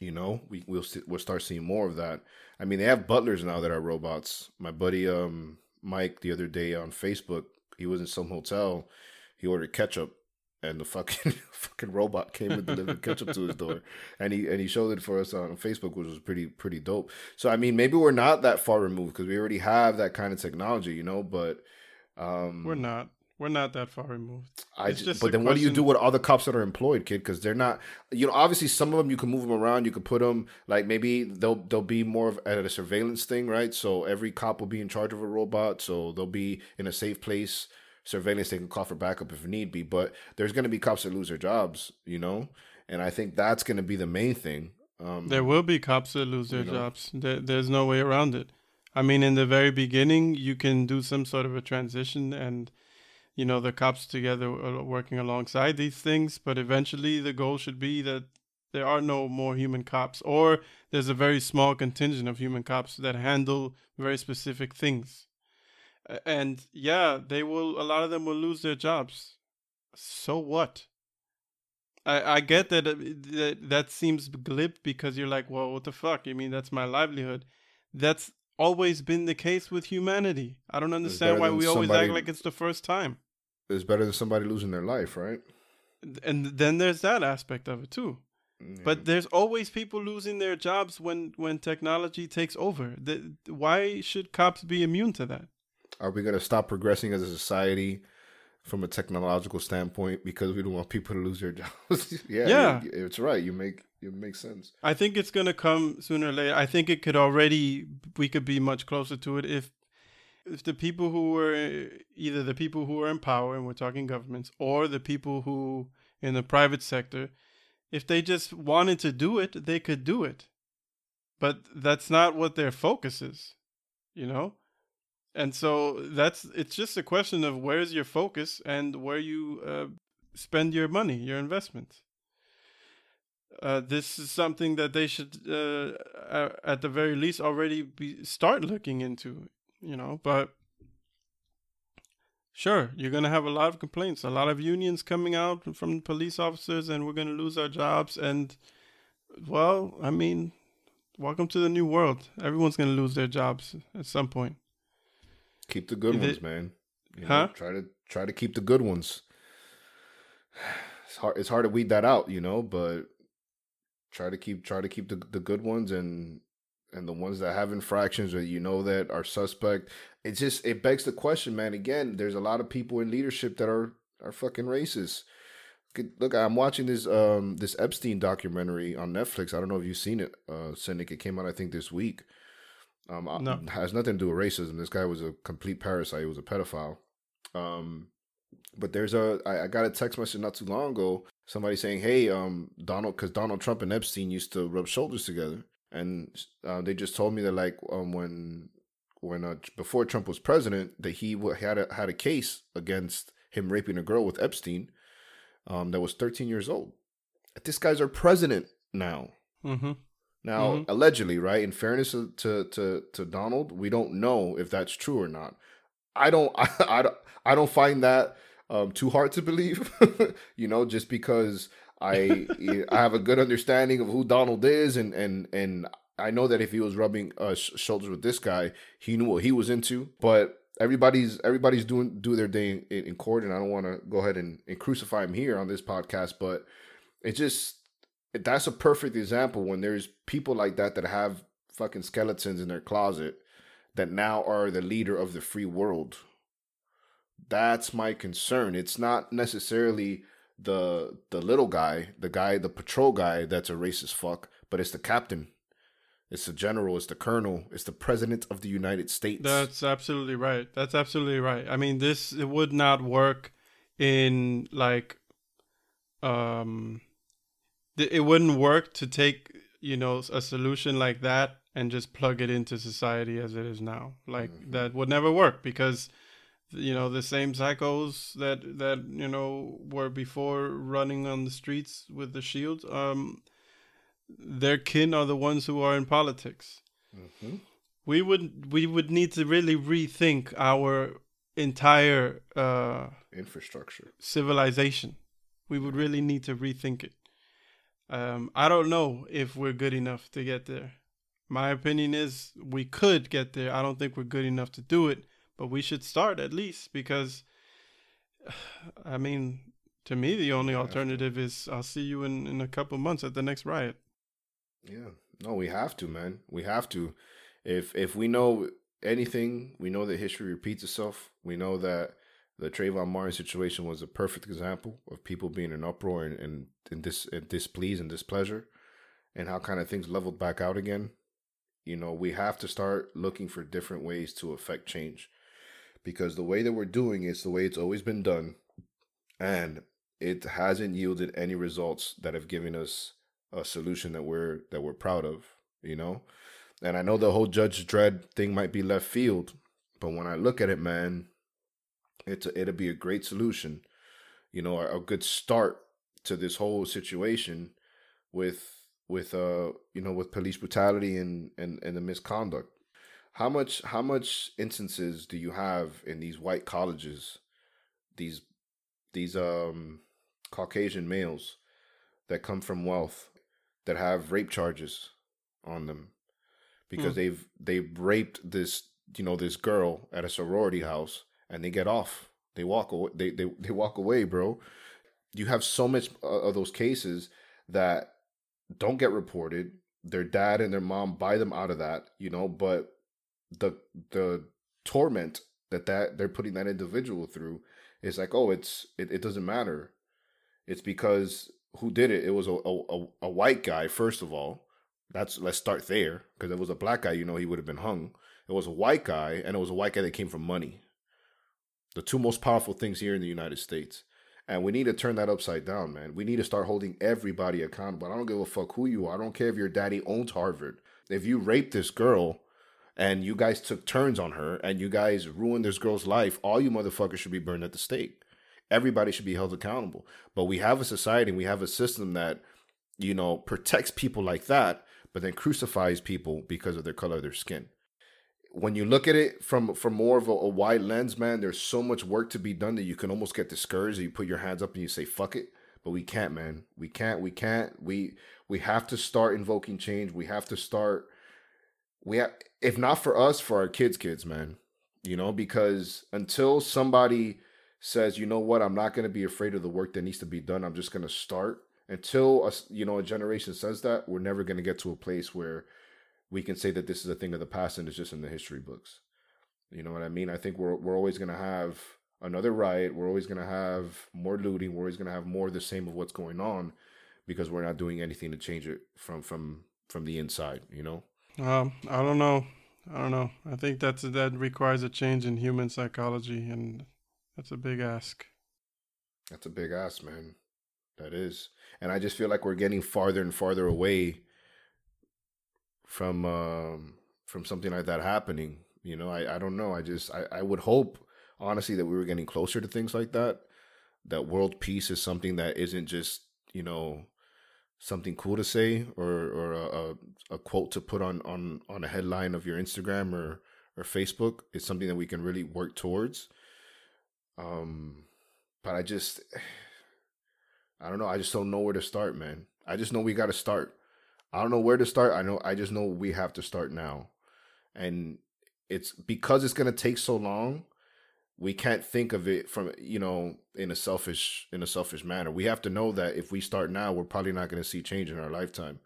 you know, we we'll we'll start seeing more of that. I mean, they have butlers now that are robots. My buddy um Mike the other day on Facebook, he was in some hotel. He ordered ketchup and the fucking fucking robot came and delivered ketchup to his door, and he and he showed it for us on Facebook, which was pretty pretty dope. So I mean, maybe we're not that far removed because we already have that kind of technology, you know. But um, We're not. We're not that far removed. I It's just, but then what do you do with all the cops that are employed, kid? Because they're not, you know, obviously some of them you can move them around. You could put them like maybe they'll they'll be more of at a surveillance thing, right? So every cop will be in charge of a robot, so they'll be in a safe place. Surveillance, they can call for backup if need be. But there's going to be cops that lose their jobs, you know, and I think that's going to be the main thing. Um, There will be cops that lose their You know? jobs. There, there's no way around it. I mean, in the very beginning, you can do some sort of a transition, and you know the cops together are working alongside these things. But eventually, the goal should be that there are no more human cops, or there's a very small contingent of human cops that handle very specific things. And yeah, they will. A lot of them will lose their jobs. So what? I, I get that, uh, that that seems glib because you're like, well, what the fuck? You mean that's my livelihood? That's always been the case with humanity. I don't understand why we always somebody- act like it's the first time. It's better than somebody losing their life, right? And then there's that aspect of it too. Yeah. But there's always people losing their jobs when when technology takes over. The, why should cops be immune to that? Are we going to stop progressing as a society from a technological standpoint because we don't want people to lose their jobs? yeah, Yeah. it's right. You make it makes sense. I think it's gonna come sooner or later. I think it could already we could be much closer to it if if the people who were either the people who are in power and we're talking governments or the people who in the private sector If they just wanted to do it, they could do it. But that's not what their focus is, you know? And so that's it's just a question of where's your focus and where you uh, spend your money, your investment. Uh, this is something that they should, uh, at the very least, already be start looking into. You know, but sure, you're gonna have a lot of complaints, a lot of unions coming out from police officers, and we're gonna lose our jobs. And well, I mean, welcome to the new world. Everyone's gonna lose their jobs at some point. Keep the good ones, man. You know, huh? Try to try to keep the good ones. It's hard. It's hard to weed that out, you know, but try to keep try to keep the the good ones and and the ones that have infractions or you know that are suspect. It just it begs the question, man. Again, there's a lot of people in leadership that are are fucking racist. Look, I'm watching this um this Epstein documentary on Netflix. I don't know if you've seen it, uh, Cynic. It came out I think this week. Um, no. has nothing to do with racism. This guy was a complete parasite. He was a pedophile. Um, but there's a I, I got a text message not too long ago. Somebody saying, "Hey, um, Donald, because Donald Trump and Epstein used to rub shoulders together." And uh, they just told me that like um, when when uh, before Trump was president that he had a, had a case against him raping a girl with Epstein um, that was 13 years old. This guy's our president now. Mm-hmm. Now, mm-hmm. allegedly, right? In fairness to, to, to to Donald, we don't know if that's true or not. I don't I, I don't I don't find that um, too hard to believe. you know, just because I I have a good understanding of who Donald is, and and and I know that if he was rubbing uh, shoulders with this guy, he knew what he was into. But everybody's everybody's doing do their day in, in court, and I don't want to go ahead and, and crucify him here on this podcast, but it just that's a perfect example when there's people like that that have fucking skeletons in their closet that now are the leader of the free world. That's my concern. It's not necessarily the the little guy, the guy, the patrol guy that's a racist fuck, but it's the captain. It's the general, it's the colonel, it's the president of the United States. That's absolutely right. That's absolutely right. I mean, this it would not work in like um it wouldn't work to take, you know, a solution like that and just plug it into society as it is now. Like mm-hmm. that would never work because you know the same psychos that that you know were before running on the streets with the shield um their kin are the ones who are in politics. Mm-hmm. we would we would need to really rethink our entire uh infrastructure. civilization. We would really need to rethink it. Um i don't know if we're good enough to get there. My opinion is we could get there. I don't think we're good enough to do it but we should start at least because I mean, to me, the only alternative is I'll see you in, in a couple months at the next riot. Yeah, no, we have to, man. We have to. If if we know anything, we know that history repeats itself. We know that the Trayvon Martin situation was a perfect example of people being in uproar and, and, and dis and displeased and displeasure, and how kind of things leveled back out again. You know, we have to start looking for different ways to affect change because the way that we're doing is the way it's always been done and it hasn't yielded any results that have given us a solution that we're that we're proud of you know? And i know the whole judge Dredd thing might be left field but when i look at it man it's a, it'll be a great solution you know a good start to this whole situation with with uh you know with police brutality and and, and the misconduct how much how much instances do you have in these white colleges, these these um Caucasian males that come from wealth that have rape charges on them? Because mm. they've they've raped this you know this girl at a sorority house and they get off. They walk away they they, they walk away bro. You have so much of those cases that don't get reported. Their dad and their mom buy them out of that you know but the the torment that that they're putting that individual through is like oh it's it, it doesn't matter it's because who did it it was a, a, a white guy first of all that's let's start there because it was a black guy you know he would have been hung it was a white guy and it was a white guy that came from money the two most powerful things here in the united states And we need to turn that upside down, man. We need to start holding everybody accountable. I don't give a fuck who you are. I don't care if your daddy owns Harvard. If you rape this girl and you guys took turns on her and you guys ruined this girl's life, all you motherfuckers should be burned at the stake. Everybody should be held accountable. But we have a society, we have a system that, you know, protects people like that, but then crucifies people because of their color of their skin when you look at it from from more of a, a, wide lens, man, there's so much work to be done that you can almost get discouraged. You put your hands up and you say "fuck it," but we can't, man. We can't. We can't. We we have to start invoking change. We have to start. We have, if not for us, for our kids' kids, man. You know, because until somebody says, you know what, I'm not going to be afraid of the work that needs to be done. I'm just going to start. Until a, you know a generation says that, we're never going to get to a place where we can say that this is a thing of the past and it's just in the history books. You know what I mean? I think we're we're always gonna have another riot. We're always gonna have more looting. We're always gonna have more of the same of what's going on because we're not doing anything to change it from from from the inside. You know? Um, I don't know. I don't know. I think that's that requires a change in human psychology, and that's a big ask. That's a big ask, man. That is, and I just feel like we're getting farther and farther away from um, from something like that happening. You know, I, I don't know. I just I, I would hope honestly that we were getting closer to things like that. That world peace is something that isn't just you know something cool to say or or a, a, quote to put on on on a headline of your Instagram or or Facebook. is something that we can really work towards. Um, but I just I don't know. I just don't know where to start, man. I just know we got to start. I don't know where to start. I know I just know we have to start now. And it's because it's to take so long, we can't think of it from, you know, in a selfish in a selfish manner. We have to know that if we start now, we're probably not going to see change in our lifetime.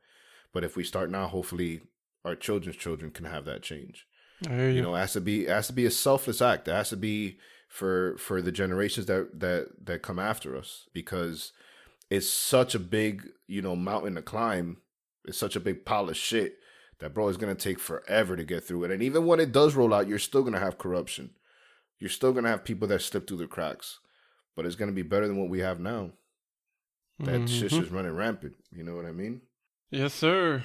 But if we start now, hopefully our children's children can have that change. You. you. know, it has to be it has to be a selfless act. It has to be for for the generations that that that come after us because it's such a big, you know, mountain to climb it's such a big pile of shit that bro is gonna take forever to get through it. And even when it does roll out, you're still gonna have corruption. You're still gonna have people that slip through the cracks. But it's gonna be better than what we have now. That mm-hmm. shit's just running rampant. You know what I mean? Yes, sir.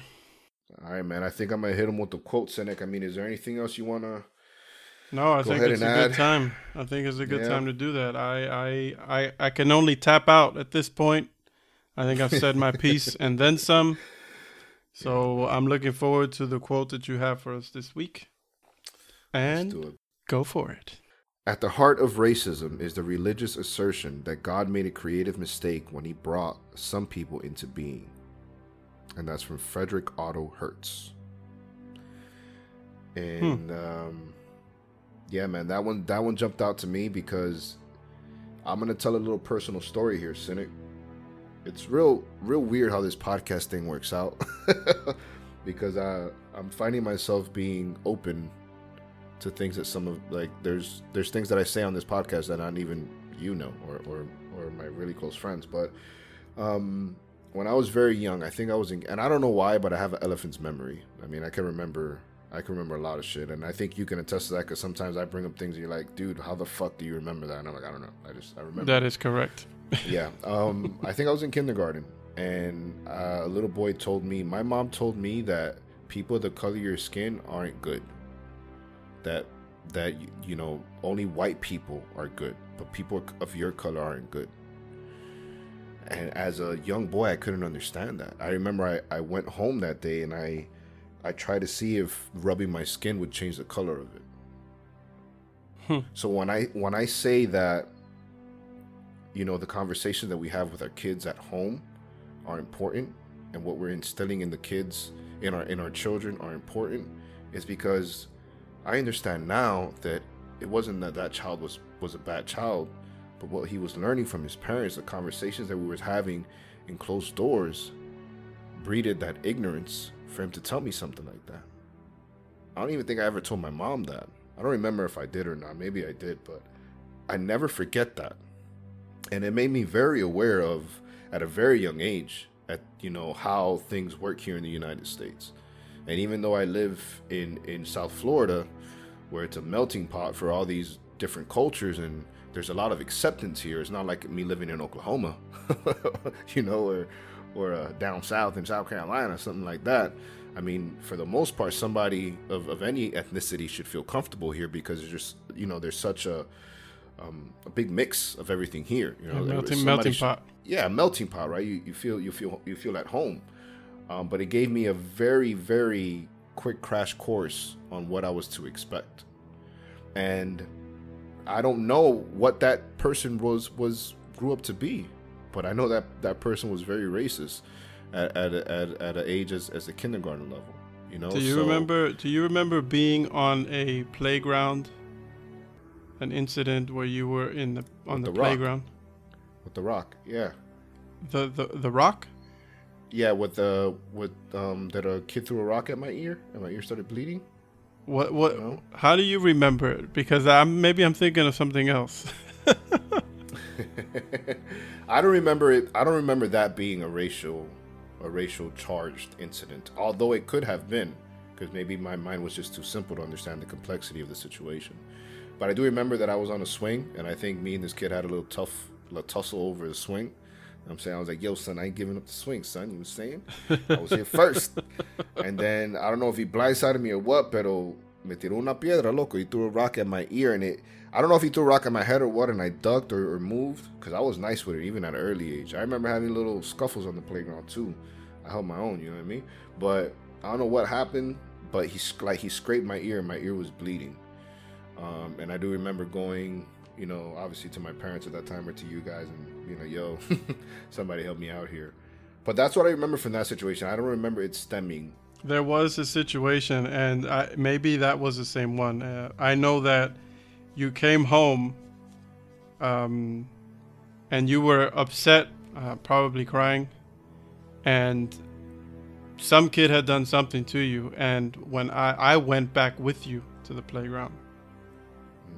All right, man. I think I'm gonna hit him with the quote, Senek. I mean, is there anything else you wanna? No, I think it's a add? good time. I think it's a good yeah. time to do that. I, I, I, I can only tap out at this point. I think I've said my piece and then some. So I'm looking forward to the quote that you have for us this week. And go for it. At the heart of racism is the religious assertion that God made a creative mistake when he brought some people into being. And that's from Frederick Otto Hertz. And hmm. um, yeah, man, that one that one jumped out to me because I'm gonna tell a little personal story here, Cynic it's real real weird how this podcast thing works out because I I'm finding myself being open to things that some of like there's there's things that I say on this podcast that not even you know or or, or my really close friends but um when I was very young I think I was in and I don't know why but I have an elephant's memory I mean I can remember I can remember a lot of shit, and I think you can attest to that because sometimes I bring up things and you're like, "Dude, how the fuck do you remember that?" And I'm like, "I don't know. I just I remember." That is correct. yeah, um, I think I was in kindergarten, and uh, a little boy told me, my mom told me that people the color of your skin aren't good. That that you know only white people are good, but people of your color aren't good. And as a young boy, I couldn't understand that. I remember I, I went home that day and I I tried to see if rubbing my skin would change the color of it. Hmm. So when I when I say that you know the conversations that we have with our kids at home are important and what we're instilling in the kids in our in our children are important is because I understand now that it wasn't that that child was was a bad child but what he was learning from his parents the conversations that we were having in closed doors breeded that ignorance for him to tell me something like that. I don't even think I ever told my mom that. I don't remember if I did or not. Maybe I did, but I never forget that. And it made me very aware of at a very young age at you know how things work here in the United States. And even though I live in in South Florida where it's a melting pot for all these different cultures and there's a lot of acceptance here. It's not like me living in Oklahoma, you know, or or uh, down south in South Carolina, something like that. I mean, for the most part, somebody of, of any ethnicity should feel comfortable here because there's just you know there's such a um, a big mix of everything here. You know, Yeah, melting- melting should- pot. Yeah, melting pot, right? You, you feel you feel you feel at home. Um, but it gave me a very very quick crash course on what I was to expect, and I don't know what that person was was grew up to be, but I know that that person was very racist at at a- at, at an age as, as the kindergarten level. You know. Do you So- remember? Do you remember being on a playground? An incident where you were in the on the, the rock. playground. with the rock? Yeah. The the the rock. Yeah, with the with um that a kid threw a rock at my ear and my ear started bleeding. What what? How do you remember it? Because I'm maybe I'm thinking of something else. I don't remember it. I don't remember that being a racial, a racial charged incident. Although it could have been, because maybe my mind was just too simple to understand the complexity of the situation. But I do remember that I was on a swing, and I think me and this kid had a little tough, little tussle over the swing. I'm saying I was like, "Yo, son, I ain't giving up the swing, son." You was saying I was here first, and then I don't know if he blindsided me or what, pero me tiró una piedra, loco. He threw a rock at my ear, and it. I don't know if he threw a rock at my head or what, and I ducked or, or moved because I was nice with it even at an early age. I remember having little scuffles on the playground too. I held my own, you know what I mean? But I don't know what happened, but he like he scraped my ear, and my ear was bleeding. Um, and I do remember going, you know, obviously to my parents at that time or to you guys, and you know, yo, somebody help me out here. But that's what I remember from that situation. I don't remember it stemming. There was a situation, and I, maybe that was the same one. Uh, I know that you came home, um, and you were upset, uh, probably crying, and some kid had done something to you. And when I, I went back with you to the playground,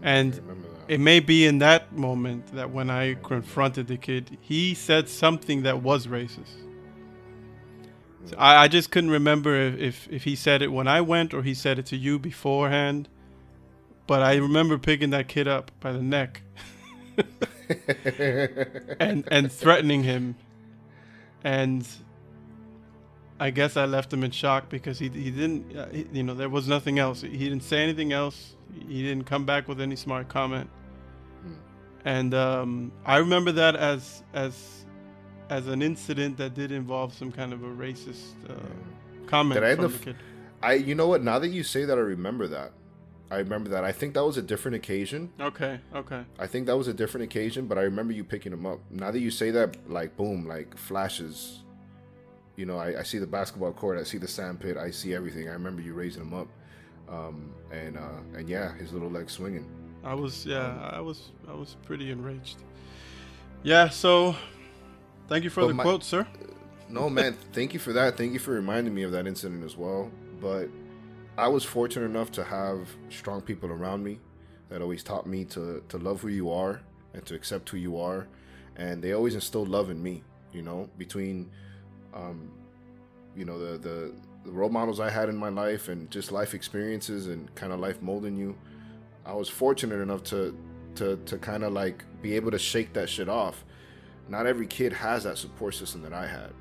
Mm, and remember that. it may be in that moment that when I confronted the kid, he said something that was racist. So mm. I, I just couldn't remember if, if, if he said it when I went or he said it to you beforehand. But I remember picking that kid up by the neck and and threatening him. And I guess I left him in shock because he, he didn't, uh, he, you know, there was nothing else. He didn't say anything else. He didn't come back with any smart comment. And um, I remember that as as as an incident that did involve some kind of a racist uh, comment Did I end from up- the kid. I, you know what? Now that you say that, I remember that. I remember that. I think that was a different occasion. Okay, okay. I think that was a different occasion, but I remember you picking him up. Now that you say that, like boom, like flashes. You know, I, I see the basketball court, I see the sand pit, I see everything. I remember you raising him up, um, and uh, and yeah, his little legs swinging. I was yeah, I was I was pretty enraged. Yeah, so thank you for the my- quote, sir. No, man, thank you for that. Thank you for reminding me of that incident as well. But I was fortunate enough to have strong people around me that always taught me to, to love who you are and to accept who you are. And they always instilled love in me, you know, between, um, you know, the, the, the role models I had in my life and just life experiences and kind of life molding you. I was fortunate enough to, to, to kind of like be able to shake that shit off. Not every kid has that support system that I had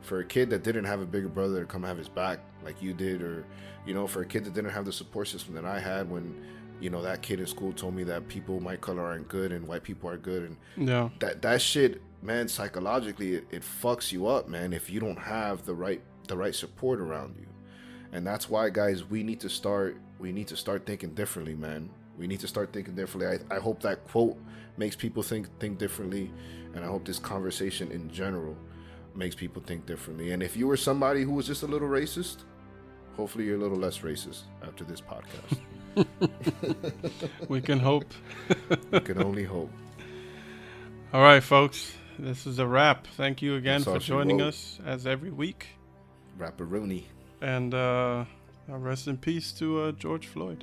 for a kid that didn't have a bigger brother to come have his back like you did or you know for a kid that didn't have the support system that i had when you know that kid in school told me that people my color aren't good and white people are good and Yeah. that that shit man psychologically it, it fucks you up man if you don't have the right the right support around you. And that's why guys we need to start we need to start thinking differently man. We need to start thinking differently. I, I hope that quote makes people think think differently and i hope this conversation in general makes people think differently. And if you were somebody who was just a little racist hopefully you're a little less racist after this podcast. We can hope. we can only hope. All right, folks. This is a wrap. Thank you again for joining wrote. us as every week. rapperoni And uh, uh, rest in peace to uh, George Floyd.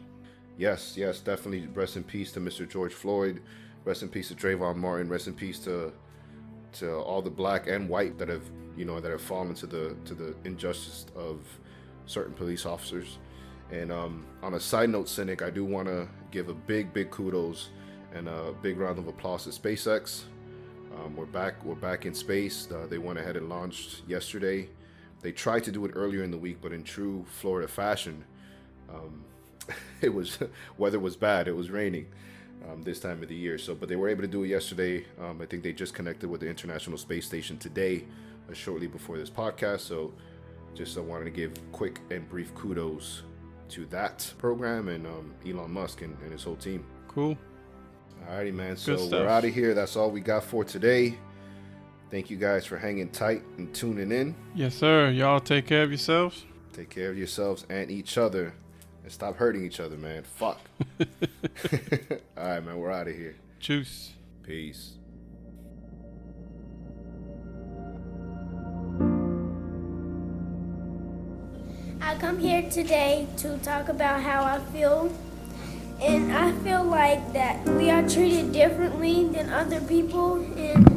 Yes, yes, definitely. Rest in peace to Mr. George Floyd. Rest in peace to Trayvon Martin. Rest in peace to to all the black and white that have you know that have fallen to the to the injustice of certain police officers. And um, on a side note, cynic, I do want to give a big, big kudos And a big round of applause to SpaceX. Um, we're back. We're back in space. Uh, they went ahead and launched yesterday. They tried to do it earlier in the week, but in true Florida fashion, um, it was weather was bad. It was raining um, this time of the year. So, but they were able to do it yesterday. Um, I think they just connected with the International Space Station today, uh, shortly before this podcast. So, just I uh, wanted to give quick and brief kudos to that program and um, Elon Musk and, and his whole team. Cool. Alrighty, man. So we're out of here. That's all we got for today. Thank you guys for hanging tight and tuning in. Yes, sir. Y'all take care of yourselves. Take care of yourselves and each other. And stop hurting each other, man. Fuck. all right, man. We're out of here. Juice. Peace. I come here today to talk about how I feel and I feel like that we are treated differently than other people, and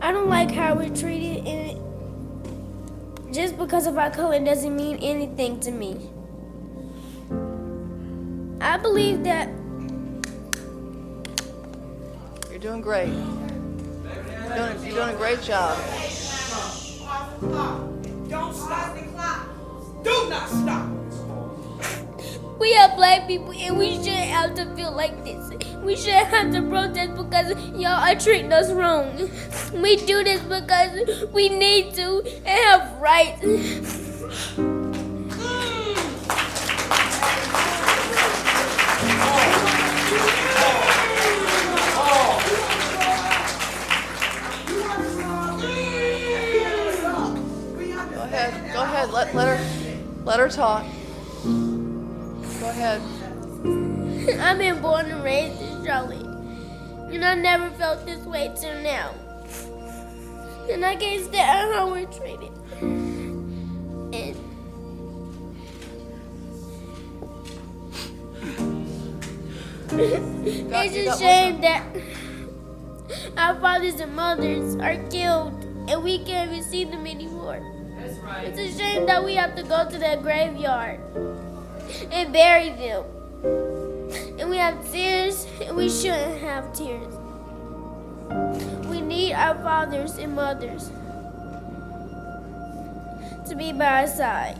I don't like how we're treated. And just because of our color doesn't mean anything to me. I believe that you're doing great. You're doing, you're doing a great job. Don't stop. The clock. Do not stop. We are black people and we shouldn't have to feel like this. We shouldn't have to protest because y'all are treating us wrong. We do this because we need to and have rights. Go ahead, go ahead, let, let her let her talk. Go ahead. I've been born and raised in Charlotte, and I never felt this way till now. And I can't stand how we're treated. And it's a shame that our fathers and mothers are killed and we can't even see them anymore. That's right. It's a shame that we have to go to the graveyard and bury them. And we have tears, and we shouldn't have tears. We need our fathers and mothers to be by our side.